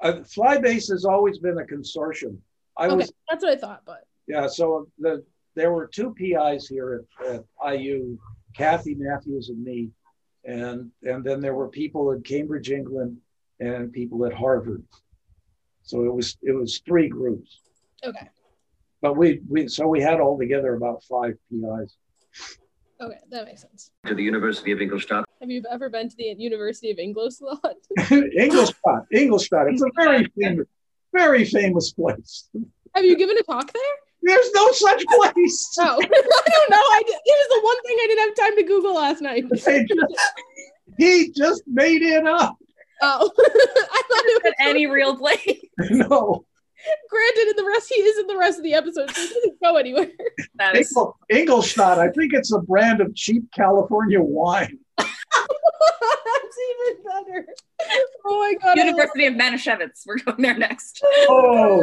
Uh, flybase has always been a consortium. I Okay, was that's what I thought. But yeah. So the there were two PIs here at, at IU, Kathy Matthews and me, and and then there were people at Cambridge, England, and people at Harvard. So it was it was three groups. okay, But we we so we had altogether about five PIs. okay, that makes sense. to the University of Ingolstadt. Have you ever been to the University of Ingolstadt? Ingolstadt, Ingolstadt. It's a very famous, very famous place. Have you given a talk there? There's no such place. Oh, I don't know. I did, it was the one thing I didn't have time to Google last night. Just- he just made it up. Oh, I thought it was At any real place. No, granted in the rest. He is in the rest of the episode, so he doesn't go anywhere. That is Ingol- Ingolstadt. I think it's a brand of cheap California wine. That's even better. Oh my god! University of Manischewitz. We're going there next. Oh,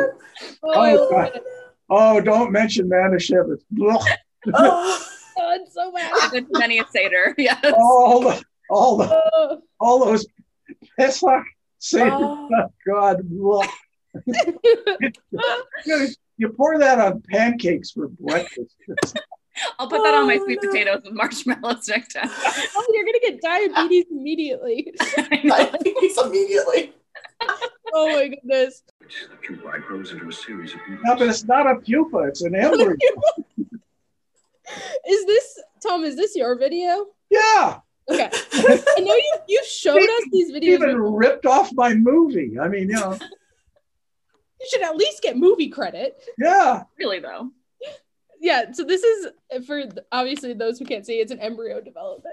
Oh, I oh, oh, God. it. oh, don't mention Manischewitz. Oh, Oh, it's so bad. I've been to many a Seder. Yes. all the, all the, Oh, all those Pesach. Say, Oh. God. Ugh. You, you pour that on pancakes for breakfast. I'll put that on my Oh, sweet no. potatoes with marshmallows next time. oh, you're gonna get diabetes immediately. Diabetes immediately. Oh my goodness. the pupa grows into a series of No, but it's not a pupa. It's an embryo. Is this Tom? Is this your video? Yeah. Okay. I know you you showed us these videos. Even ripped off my movie. I mean, you know, You should at least get movie credit. yeah. Really though. Yeah. So this is for obviously those who can't see. It's an embryo developing.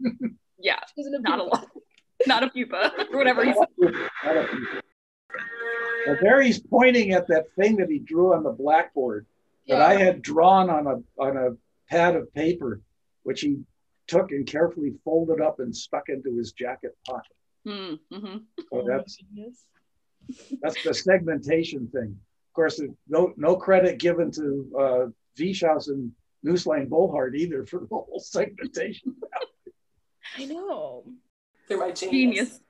Yeah. Isn't it a beautiful? lot. Not a pupa. Or whatever you said. Not a pupa. Well, there he's pointing at that thing that he drew on the blackboard that I had drawn on a on a pad of paper, which he took and carefully folded up and stuck into his jacket pocket. Hmm, mhm. So Oh that's that's the segmentation thing. Of course, no no credit given to uh, Wieschaus and Nüsslein-Volhard either for the whole segmentation. I know. They're my genius. Genius.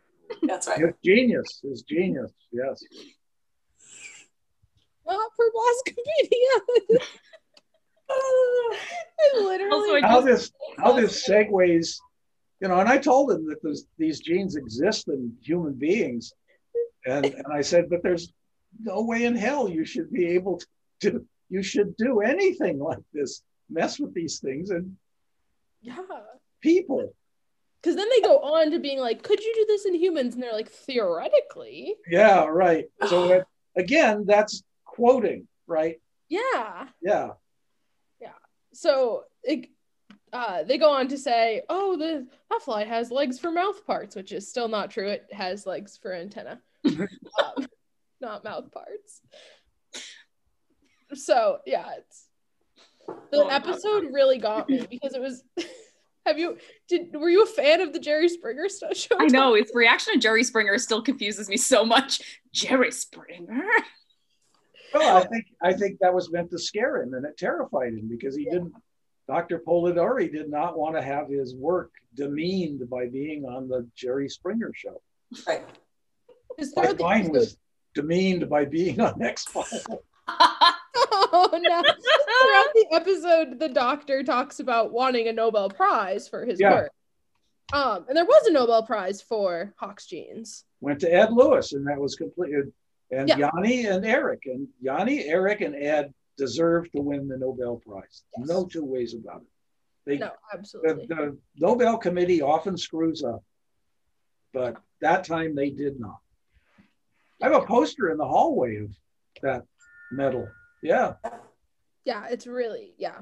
That's right. His genius, his genius, yes. Not for Boscopedia. I literally. How this how this segues, you know, and I told him that those, these genes exist in human beings. And and I said, but there's no way in hell you should be able to do you should do anything like this, mess with these things and yeah. people. Because then they go on to being like, could you do this in humans? And they're like, theoretically. Yeah, right. So that, again, that's quoting, right? Yeah. Yeah. So it, uh, they go on to say, oh, the that fly has legs for mouth parts, which is still not true. It has legs for antenna, um, not mouth parts. So yeah, it's the Oh, episode really got me because it was. Have you did were you a fan of the Jerry Springer show? I know his reaction to Jerry Springer still confuses me so much. Jerry Springer. Well, I think I think that was meant to scare him and it terrified him because he didn't Dr. Pollidori did not want to have his work demeaned by being on the Jerry Springer show. Right. Because Like mine was demeaned by being on X Files. Oh no! Throughout the episode, the doctor talks about wanting a Nobel Prize for his Yeah. work. Um, and there was a Nobel Prize for Hox genes. Went to Ed Lewis, and that was completed. And Yeah. Janni and Eric, and Janni, Eric, and Ed deserve to win the Nobel Prize. Yes. No two ways about it. They, No, the, absolutely. the Nobel Committee often screws up, but that time they did not. I have a poster in the hallway of that medal. Yeah, Yeah, it's really yeah.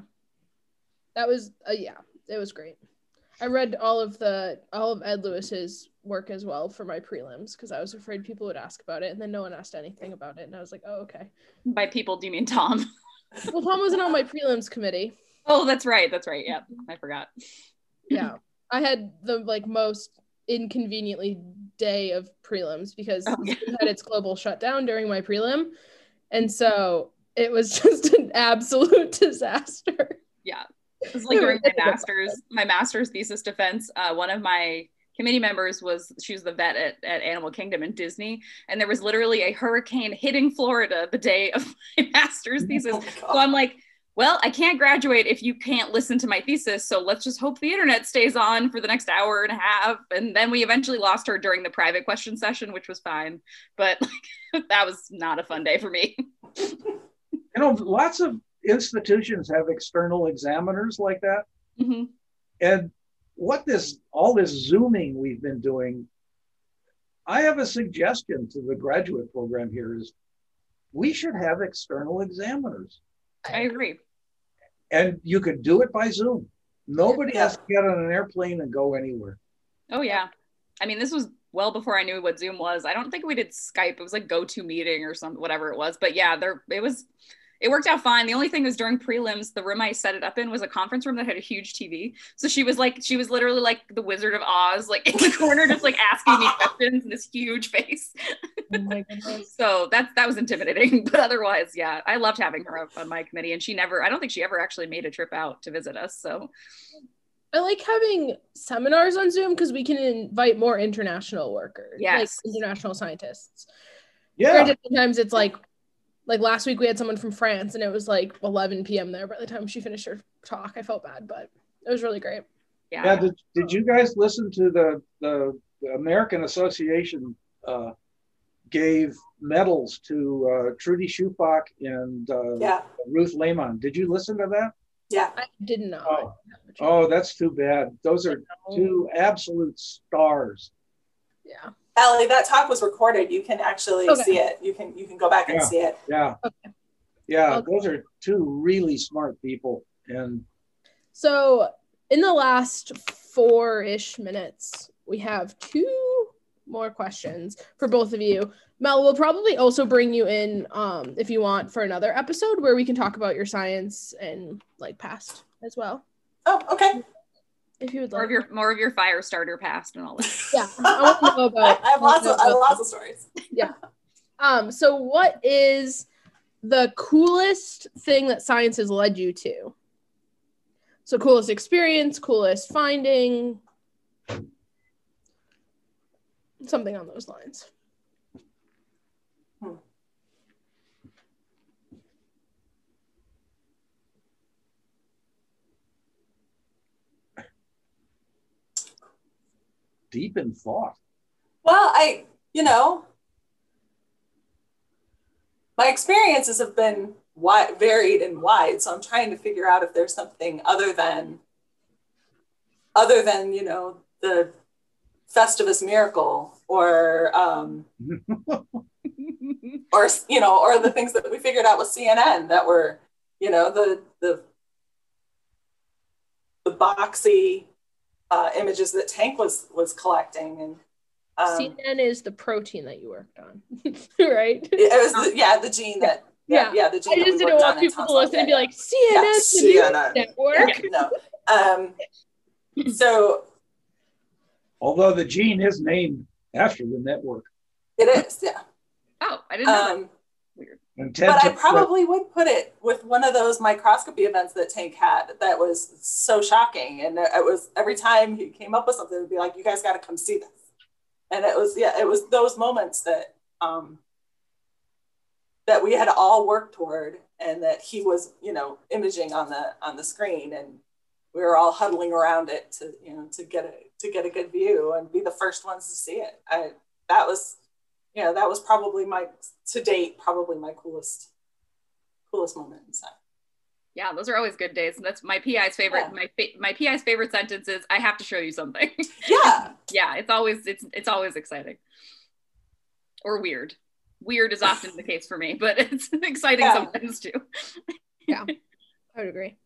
That was uh, yeah, it was great. I read all of the all of Ed Lewis's work as well for my prelims because I was afraid people would ask about it, and then no one asked anything about it, and I was like, oh okay. By people, do you mean Tom? Well, Tom wasn't on my prelims committee. Oh, that's right. That's right. Yeah, I forgot. yeah i had the like most inconveniently day of prelims because Oh, yeah. Zoom had its global shutdown during my prelim and so it was just an absolute disaster Yeah. It was like during my master's, my master's thesis defense, uh, one of my committee members was she was the vet at, at Animal Kingdom in Disney, and there was literally a hurricane hitting Florida the day of my master's thesis. Oh So I'm like, well, I can't graduate if you can't listen to my thesis. So let's just hope the internet stays on for the next hour and a half. And then we eventually lost her during the private question session, which was fine. But like, that was not a fun day for me. you know, lots of institutions have external examiners like that. Mhm. And what this, all this Zooming we've been doing, I have a suggestion to the graduate program here is we should have external examiners. I agree. And you could do it by Zoom. Nobody Yeah. has to get on an airplane and go anywhere. Oh yeah. I mean, this was well before I knew what Zoom was. I don't think we did Skype. It was like go to meeting or something, whatever it was. But yeah, there it was. It worked out fine. The only thing was during prelims, the room I set it up in was a conference room that had a huge TV. So she was like, she was literally like the Wizard of Oz, like in the corner, just like asking me questions in this huge face. oh So that's that was intimidating. But otherwise, yeah, I loved having her up on my committee. And she never, I don't think she ever actually made a trip out to visit us. So i like having seminars on zoom because we can invite more international workers Yes. like international scientists Yeah. Granted, sometimes it's like like last week we had someone from france and it was like 11 p.m there by the time she finished her talk i felt bad but it was really great yeah. Yeah. Did, did you guys listen to the, the, the American Association uh, gave medals to uh, Trudi Schüpbach and uh, Yeah. Ruth Lehmann? Did you listen to that? Yeah. i didn't know Oh. Oh, that's too bad. Those are two absolute stars. yeah Allie, that talk was recorded. You can actually Okay. see it. You can you can go back and see it. Yeah. Okay. Yeah, Okay. those are two really smart people. And So, in the last four ish minutes, we have two more questions for both of you. Mel, we'll probably also bring you in um, if you want for another episode where we can talk about your science and like past as well, Oh, okay. If you would more like. of your more of your fire starter past and all that. yeah, I want to know about. I have lots of I have lots of stories. Yeah. Um, so what is the coolest thing that science has led you to? So coolest experience, coolest finding. something on those lines. Deep in thought. Well, I, you know, my experiences have been wide, varied and wide. So I'm trying to figure out if there's something other than, other than you know the Festivus miracle or, um, or you know, or the things that we figured out with CNN that were, you know, the the the boxy uh, images that Tank was was collecting and um, CNN is the protein that you worked on, right? it was the, yeah the gene that yeah yeah, the gene I just we didn't want people to tonsillitis. listen and be like, CNN, Yeah, the news CNN. network. yeah, no um so Although the gene is named after the network. it is yeah Oh, I didn't know um And Ted but I probably would put it with one of those microscopy events that Tank had that was so shocking. And it was every time he came up with something, it would be like, you guys got to come see this. And it was, yeah, it was those moments that, um, that we had all worked toward and that he was, you know, imaging on the, on the screen and we were all huddling around it to, you know, to get it, to get a good view and be the first ones to see it. I, that was, you know, that was probably my, to date, probably my coolest, coolest moment in science. Yeah, those are always good days. That's my PI's favorite. Yeah. My my PI's favorite sentence is, "I have to show you something." Yeah. yeah, it's always it's it's always exciting or weird. Weird is often the case for me, but it's exciting Yeah. sometimes too. Yeah, I would agree.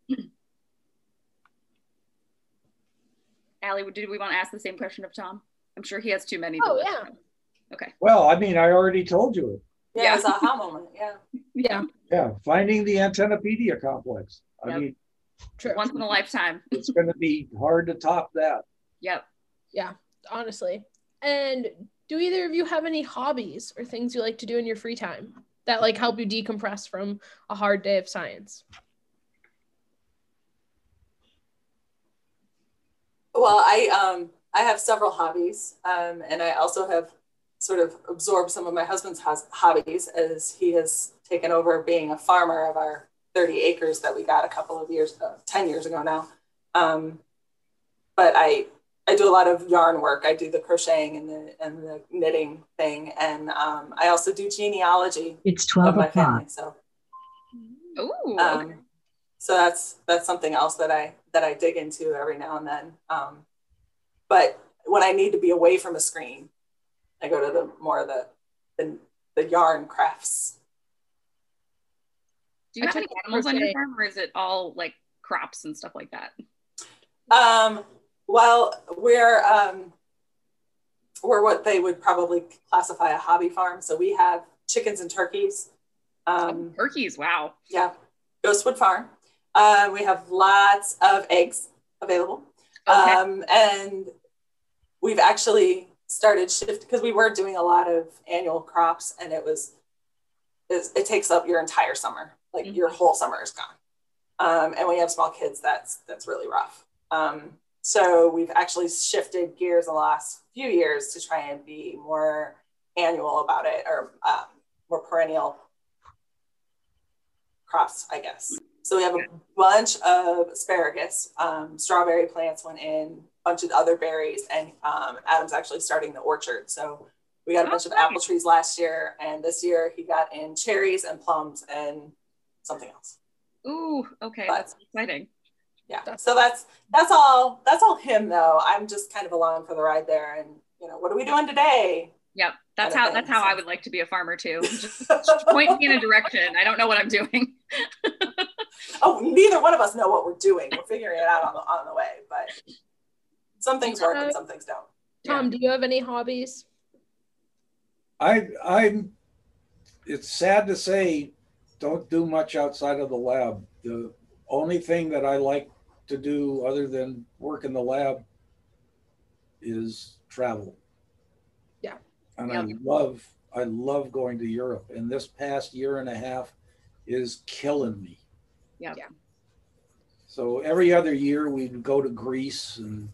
Allie, did we want to ask the same question of Tom? I'm sure he has too many. Oh, list. yeah. Okay. Well, I mean, I already told you it. Yeah, Yeah. it was a aha moment. Yeah. Yeah, Yeah, finding the antennapedia complex. I Yep. mean, true. Once in a lifetime. it's going to be hard to top that. Yep. Yeah. Honestly. And do either of you have any hobbies or things you like to do in your free time that like help you decompress from a hard day of science? Well, I um I have several hobbies, um, and I also have sort of absorb some of my husband's hos- hobbies as he has taken over being a farmer of our 30 acres that we got a couple of years, uh, 10 years ago now. Um, but I I do a lot of yarn work. I do the crocheting and the and the knitting thing, and um, I also do genealogy It's of 12 my o'clock. family. So Ooh. um, okay. so that's that's something else that I that I dig into every now and then. Um, but when I need to be away from a screen, I go to the more of the the, the yarn crafts. Do you I have any animals on your farm, or is it all like crops and stuff like that? Um, well, we're um, we're what they would probably classify a hobby farm. So we have chickens and turkeys. Um, Turkeys. Wow. yeah, Ghostwood Farm. Uh, we have lots of eggs available. Okay. Um, and we've actually started shift because we were doing a lot of annual crops and it was it, it takes up your entire summer. Like Mhm. your whole summer is gone. Um, and when you have small kids that's that's really rough. Um, so we've actually shifted gears the last few years to try and be more annual about it or um, more perennial crops i guess. So we have a bunch of asparagus um, strawberry plants went in bunch of other berries and um, adam's actually starting the orchard so we got a Oh, bunch of apple trees last year and this year he got in cherries and plums and something else Ooh. Okay. But- That's exciting. yeah That's- so that's that's all that's all him though i'm just kind of along for the ride there and you know what are we doing today Yep. That's how that's how. I would like to be a farmer too. Just, just point me in a direction. I don't know what I'm doing. oh neither one of us know what we're doing we're figuring it out on the on the way but some things work and uh, some things don't Tom, do you have any hobbies? I I'm it's sad to say don't do much outside of the lab. The only thing that I like to do other than work in the lab is travel. Yeah. And Yep. I love I love going to Europe and this past year and a half is killing me. Yep. Yeah. So every other year we'd go to Greece and.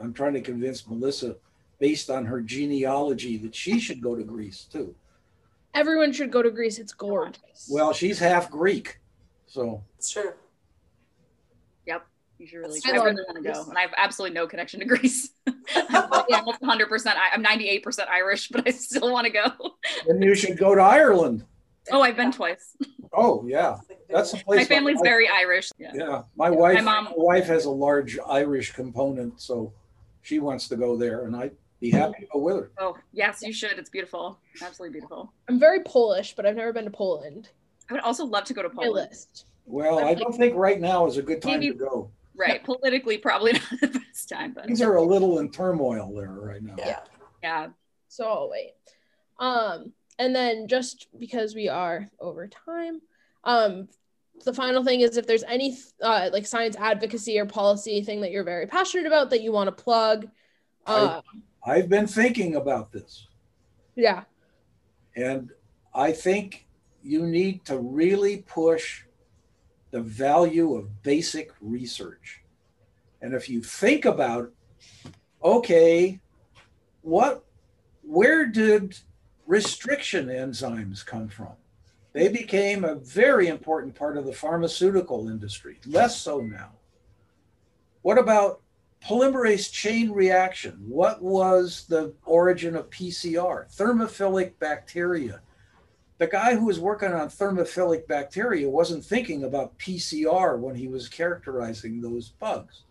I'm trying to convince Melissa based on her genealogy that she should go to Greece too. Everyone should go to Greece. It's gorgeous. Well, she's half Greek, so It's true. Yep. You should really. I I really want to go, and I have absolutely no connection to Greece. I'm yeah, almost 100. percent I'm 98 percent Irish, but I still want to go. then you should go to Ireland. Oh, I've been twice. Oh yeah, that's a place. My family's my- very Irish. Yeah. Yeah, my wife. My mom- my wife has a large Irish component, so she wants to go there, and I'd be happy to go with her. Oh, yes, you should. It's beautiful. Absolutely beautiful. I'm very Polish, but I've never been to Poland. I would also love to go to My Poland. list. Well, I don't think right now is a good time to go. Right. Politically, probably not the best time, but Things are a little in turmoil there right now. Yeah. yeah. So I'll wait. Um, and then just because we are over time, um, the final thing is if there's any uh, like science advocacy or policy thing that you're very passionate about that you want to plug. Uh, I've been thinking about this, yeah. and I think you need to really push the value of basic research. And if you think about, okay, what, where did restriction enzymes come from? They became a very important part of the pharmaceutical industry, less so now. What about polymerase chain reaction? What was the origin of PCR? Thermophilic bacteria. The guy who was working on thermophilic bacteria wasn't thinking about PCR when he was characterizing those bugs.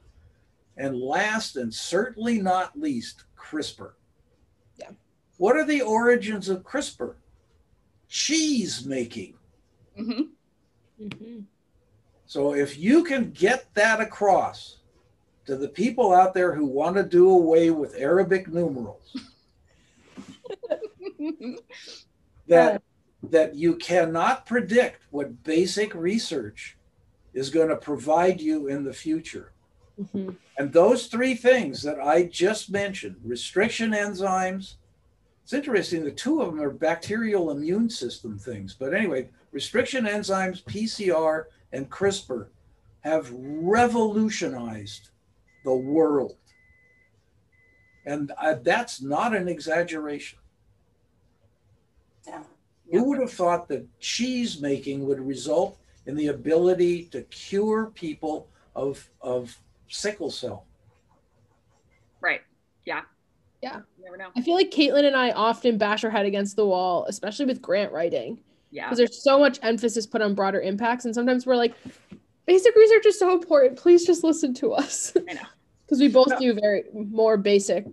And last and certainly not least, CRISPR. Yeah. What are the origins of CRISPR? Cheese making. hmm hmm So if you can get that across to the people out there who want to do away with Arabic numerals, that that you cannot predict what basic research is going to provide you in the future. hmm And those three things that I just mentioned, restriction enzymes, it's interesting, the two of them are bacterial immune system things. But anyway, restriction enzymes, PCR, and CRISPR have revolutionized the world. And uh, that's not an exaggeration. Yeah. Who would have thought that cheese making would result in the ability to cure people of, of sickle cell? Right. Yeah. Yeah. You never know. I feel like Caitlin and I often bash our head against the wall, especially with grant writing, Yeah. because there's so much emphasis put on broader impacts. And sometimes we're like, basic research is so important. Please just listen to us. I know. Because we both do very more basic.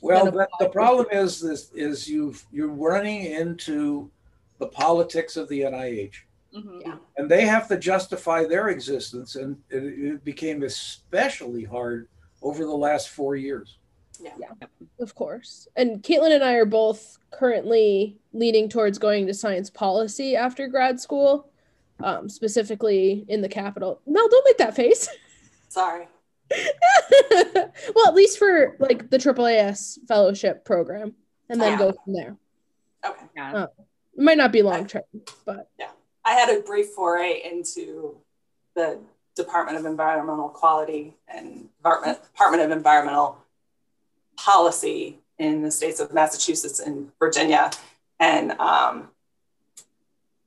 Well, but the applied problem is this is you've you're running into the politics of the NIH. Mhm. Yeah. And they have to justify their existence. And it, it became especially hard over the last four years. Of course. And Caitlin and I are both currently leaning towards going to science policy after grad school, um, specifically in the capital. Mel, don't make that face. Sorry. well, at least for like the AAAS fellowship program, and then Yeah. go from there. Okay. Yeah. Uh, It might not be long term, but Yeah. I had a brief foray into the Department of Environmental Quality and Department, Department of Environmental Policy in the states of Massachusetts and Virginia. And um,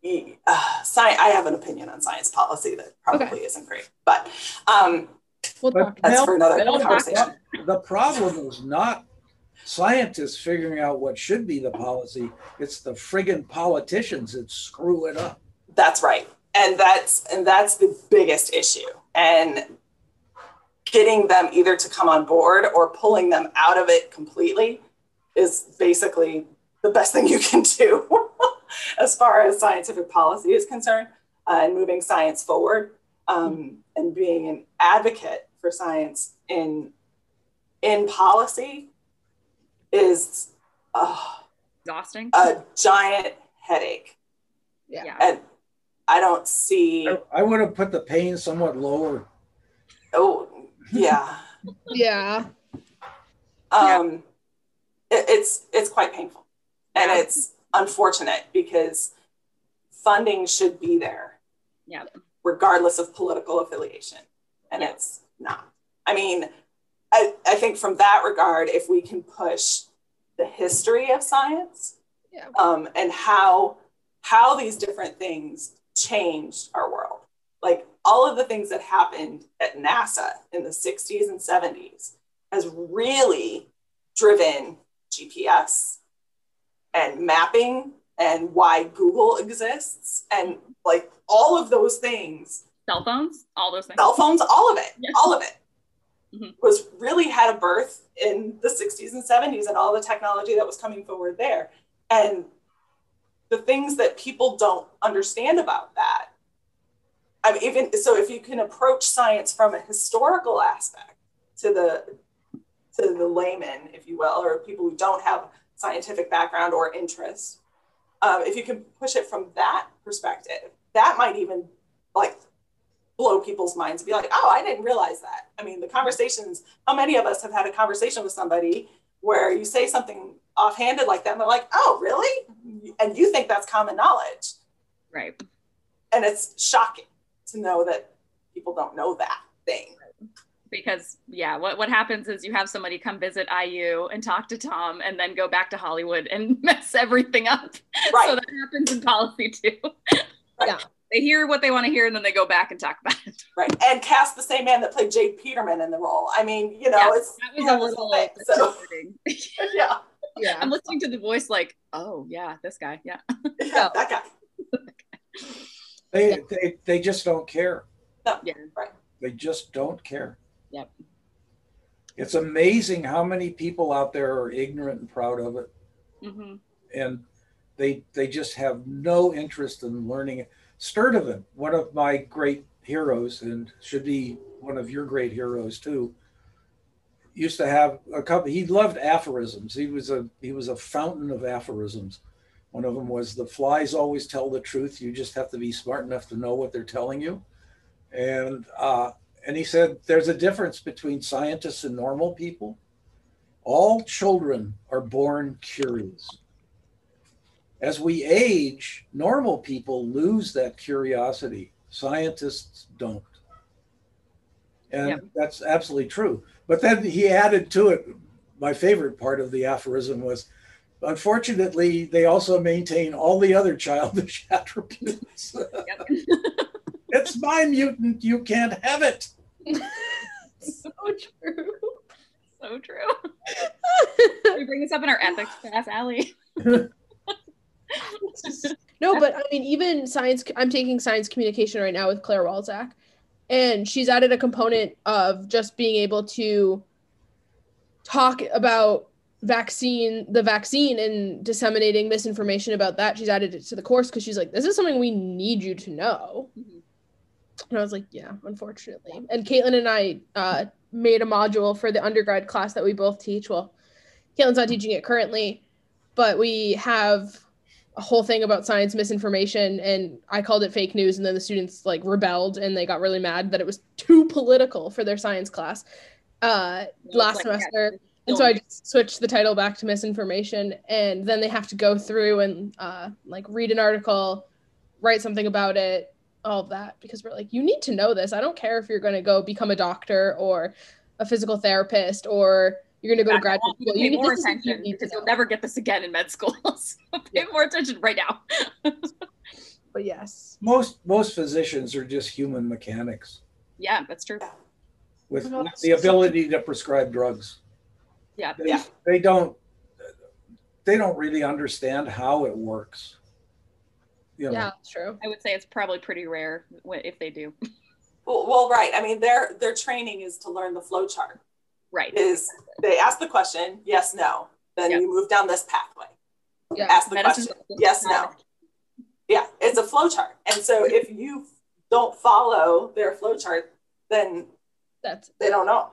uh, sci- I have an opinion on science policy that probably Okay. isn't great, but um, we'll But that's Mel- for another conversation. The problem is not scientists figuring out what should be the policy, it's the friggin' politicians that screw it up. That's right. And that's and that's the biggest issue. And getting them either to come on board or pulling them out of it completely is basically the best thing you can do as far as scientific policy is concerned uh, and moving science forward um, and being an advocate for science in in policy is uh, Exhausting. a giant headache Yeah. yeah. and I don't see. I, I would have put the pain somewhat lower. Oh, yeah. Yeah. Um, it, it's it's quite painful, and Yeah. it's unfortunate because funding should be there, Yeah. regardless of political affiliation, and Yeah. it's not. I mean, I, I think from that regard, if we can push the history of science Yeah. um, and how how these different things changed our world, like all of the things that happened at NASA in the 60s and 70s has really driven GPS and mapping and why Google exists and like all of those things Cell phones, all those things. cell phones, all of it, Yeah. all of it Mhm. was really had a birth in the 60s and 70s and all the technology that was coming forward there. And the things that people don't understand about that. I mean, even so, if you can approach science from a historical aspect to the to the layman, if you will, or people who don't have scientific background or interest, um, if you can push it from that perspective, that might even like blow people's minds and be like, oh, I didn't realize that. I mean, the conversations, how many of us have had a conversation with somebody where you say something offhanded like that and they're like, oh, really? And you think that's common knowledge. Right. And it's shocking to know that people don't know that thing. Because yeah, what, what happens is you have somebody come visit IU and talk to Tom and then go back to Hollywood and mess everything up. Right. So that happens in policy too. Yeah. They hear what they want to hear and then they go back and talk about it. Right. And cast the same man that played J. Peterman in the role. I mean, you know, Yeah, it's That was a little thing. So yeah, Yeah. I'm listening to the voice like, oh yeah, this guy. Yeah. yeah, that guy. They, Yeah. they, they just don't care. No, Yeah. right. They just don't care. Yep. It's amazing how many people out there are ignorant and proud of it. hmm and they they just have no interest in learning it. Sturtevant, one of my great heroes, and should be one of your great heroes too, used to have a couple. He loved aphorisms. He was a he was a fountain of aphorisms. One of them was the flies always tell the truth. You just have to be smart enough to know what they're telling you. And uh, and he said there's a difference between scientists and normal people. All children are born curious as we age, normal people lose that curiosity. Scientists don't. And Yep. that's absolutely true. But then he added to it, my favorite part of the aphorism was unfortunately, they also maintain all the other childish attributes. Yep. it's my mutant, you can't have it. so true. so true. we bring this up in our ethics class, Allie. No, but I mean, even science, I'm taking science communication right now with Claire Walczak, and she's added a component of just being able to talk about vaccine, the vaccine, and disseminating misinformation about that. She's added it to the course because she's like, this is something we need you to know. Mhm. And I was like, yeah, unfortunately. And Caitlin and I uh, made a module for the undergrad class that we both teach. Well, Caitlin's not teaching it currently, but we have a whole thing about science misinformation and I called it fake news and then the students like rebelled and they got really mad that it was too political for their science class uh last like, semester yeah, and so I just switched the title back to misinformation and then they have to go through and uh like read an article write something about it all of that because we're like you need to know this I don't care if you're going to go become a doctor or a physical therapist or you're going to go to graduate school Pay you need, more this is what you attention need to because you'll never get this again in med school. so pay Yeah. more attention right now. but yes Most most physicians are just human mechanics yeah, that's true. with, with the ability to prescribe drugs. Yeah. They, Yeah. they don't they don't really understand how it works. You know, yeah that's true I would say it's probably pretty rare if they do. Well, well, right. I mean, their their training is to learn the flow chart. Right. Is they ask the question, yes, no, then Yep. you move down this pathway. yeah Ask the Medicine- question, yes, no. Yeah, it's a flow chart. And so if you don't follow their flow chart, then that's they don't know.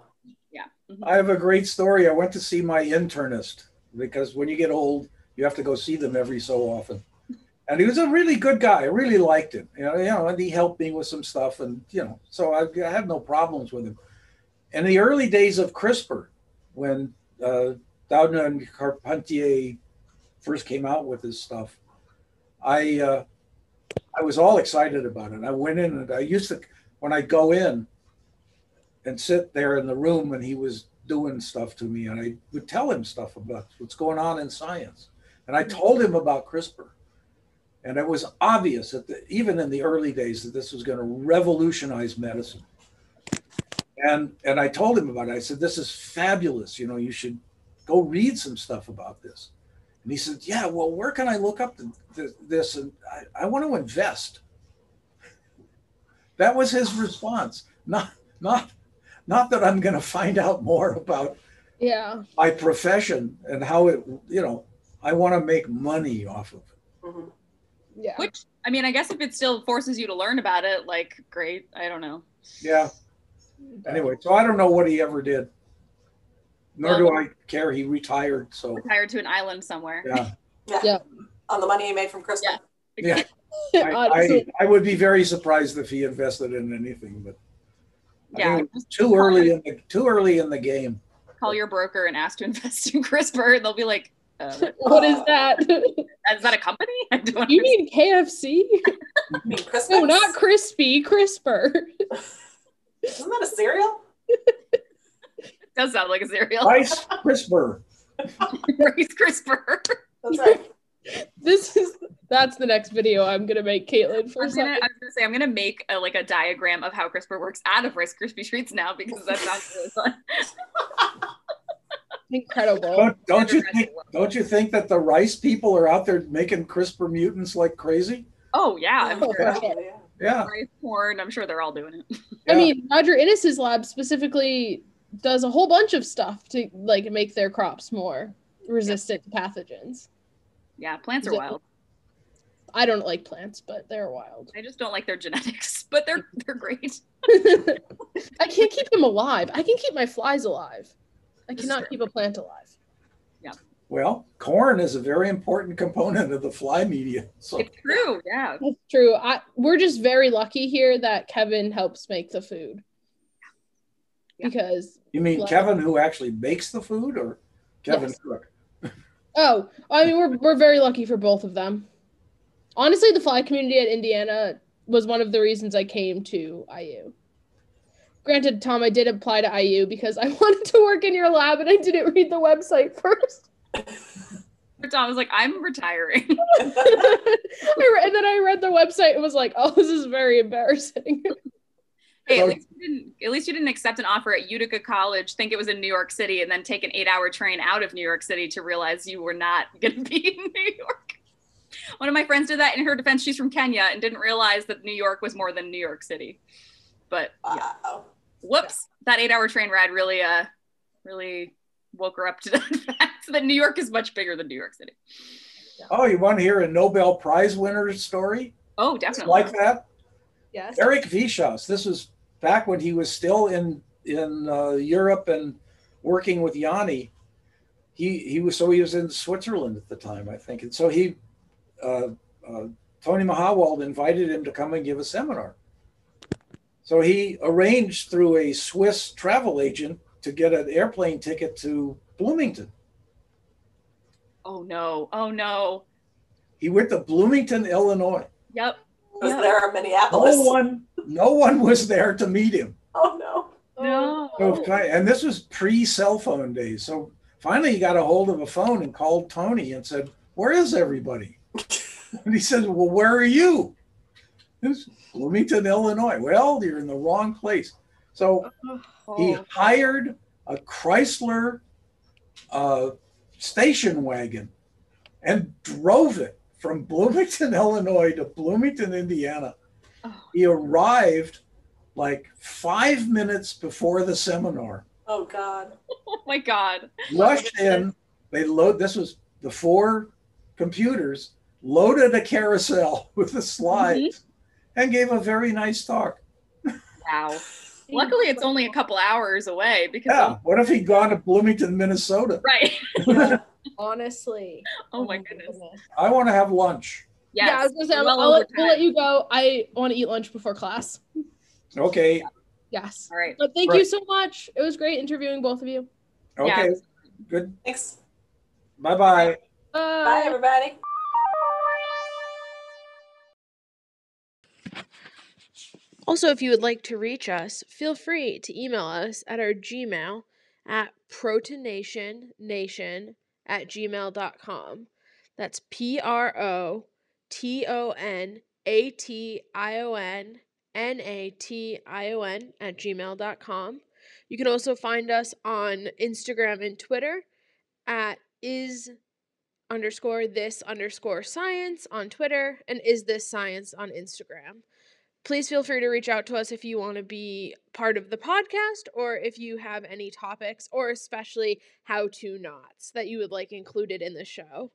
I have a great story. I went to see my internist because when you get old, you have to go see them every so often. And he was a really good guy. I really liked him. You know, you know, and he helped me with some stuff, and you know, so I, I had no problems with him. In the early days of CRISPR, when uh, Doudna and Carpentier first came out with this stuff, I uh, I was all excited about it. I went in and I used to when I go in and sit there in the room when he was doing stuff to me, and I would tell him stuff about what's going on in science. And I hmm. told him about CRISPR. And it was obvious that the, even in the early days that this was going to revolutionize medicine. And and I told him about it. I said, "This is fabulous. You know, you should go read some stuff about this." And he said, "Yeah, well, where can I look up the, the, this? And I, I want to invest." That was his response. Not not not that I'm going to find out more about Yeah. my profession and how it. You know, I want to make money off of it. Mhm. Yeah. Which I mean, I guess if it still forces you to learn about it, like great. I don't know. Yeah. Anyway, so I don't know what he ever did. Nor do I care. He retired. So Retired to an island somewhere. yeah. Yeah. Yeah. On the money he made from CRISPR. Yeah. Yeah. I, I, I would be very surprised if he invested in anything, but I Yeah. think it too early in the too early in the game. Call your broker and ask to invest in CRISPR. and They'll be like, uh, what is that? is that a company? I don't you mean KFC? Mean, No, not crispy, CRISPR. Isn't that a cereal? It does sound like a cereal. Rice CRISPR. Rice CRISPR. That's right. This is that's the next video I'm gonna make, Caitlin, for I'm gonna, I was gonna say I'm gonna make a, like a diagram of how CRISPR works out of Rice Krispie treats now because that sounds really fun. Incredible. Don't, don't you think? Don't you think that the rice people are out there making CRISPR mutants like crazy? Oh yeah, I'm Oh, sure. Yeah. Yeah. Rice corn. I'm sure they're all doing it. I mean, Roger Innes's lab specifically does a whole bunch of stuff to like make their crops more resistant to pathogens. Yeah, plants are wild. I don't like plants, but they're wild. I just don't like their genetics, but they're they're great. I can't keep them alive. I can keep my flies alive. I cannot keep a plant alive. Yeah. Well, corn is a very important component of the fly media. So It's true. Yeah. That's true. I we're just very lucky here that Kevin helps make the food. Yeah. Because you mean Like- Kevin, who actually makes the food, or Kevin Yes. Cook? oh, I mean we're we're very lucky for both of them. Honestly, the fly community at Indiana was one of the reasons I came to IU. Granted, Tom, I did apply to IU because I wanted to work in your lab and I didn't read the website first. Tom was like, I'm retiring. I re- and then I read the website and was like, "Oh, this is very embarrassing." Hey, at least you didn't. At least you didn't accept an offer at Utica College, think it was in New York City, and then take an eight-hour train out of New York City to realize you were not going to be in New York. One of my friends did that. In her defense, she's from Kenya and didn't realize that New York was more than New York City. But yeah, Wow. whoops, that eight-hour train ride really, uh, really woke her up to the fact that New York is much bigger than New York City. Oh, you want to hear a Nobel Prize winner story? Oh, It's definitely. like that. yes. Eric Wieschaus. This was back when he was still in in uh, Europe and working with Janni. He he was so he was in Switzerland at the time, I think, and so he uh, uh, Tony Mahowald invited him to come and give a seminar. So he arranged through a Swiss travel agent to get an airplane ticket to Bloomington. Oh no. Oh no. He went to Bloomington, Illinois. Yep. Was Yeah. there in Minneapolis. No one, no one was there to meet him. Oh no. No. So, and this was pre cell phone days. So finally, he got a hold of a phone and called Tony and said, Where is everybody? And he says, Well, where are you? It's Bloomington, Illinois. Well, you're in the wrong place. So he Oh. hired a Chrysler uh, station wagon and drove it from Bloomington, Illinois to Bloomington, Indiana. Oh. He arrived like five minutes before the seminar Oh God. Oh my god. rushed in. They load. This was the four computers loaded a carousel with the mm-hmm. slides and gave a very nice talk. Wow. Luckily, it's only a couple hours away because Yeah. What if he'd gone to Bloomington, Minnesota? right. Yeah. Honestly. Oh my goodness. I want to have lunch. Yes. Yeah, I was gonna say, I'll, well I'll, over let, we'll let you go. I want to eat lunch before class. Okay. Yes. All right. But thank Right. you so much. It was great interviewing both of you. Yeah. Okay. Good. Thanks. Bye bye. Bye, everybody. Also, if you would like to reach us, feel free to email us at our Gmail at protonationnation at gmail.com. That's P R O T O N A T I O N N A T I O N at gmail.com. You can also find us on Instagram and Twitter at is underscore this underscore science on Twitter and is this science on Instagram. Please feel free to reach out to us if you want to be part of the podcast or if you have any topics or especially how to knots that you would like included in the show.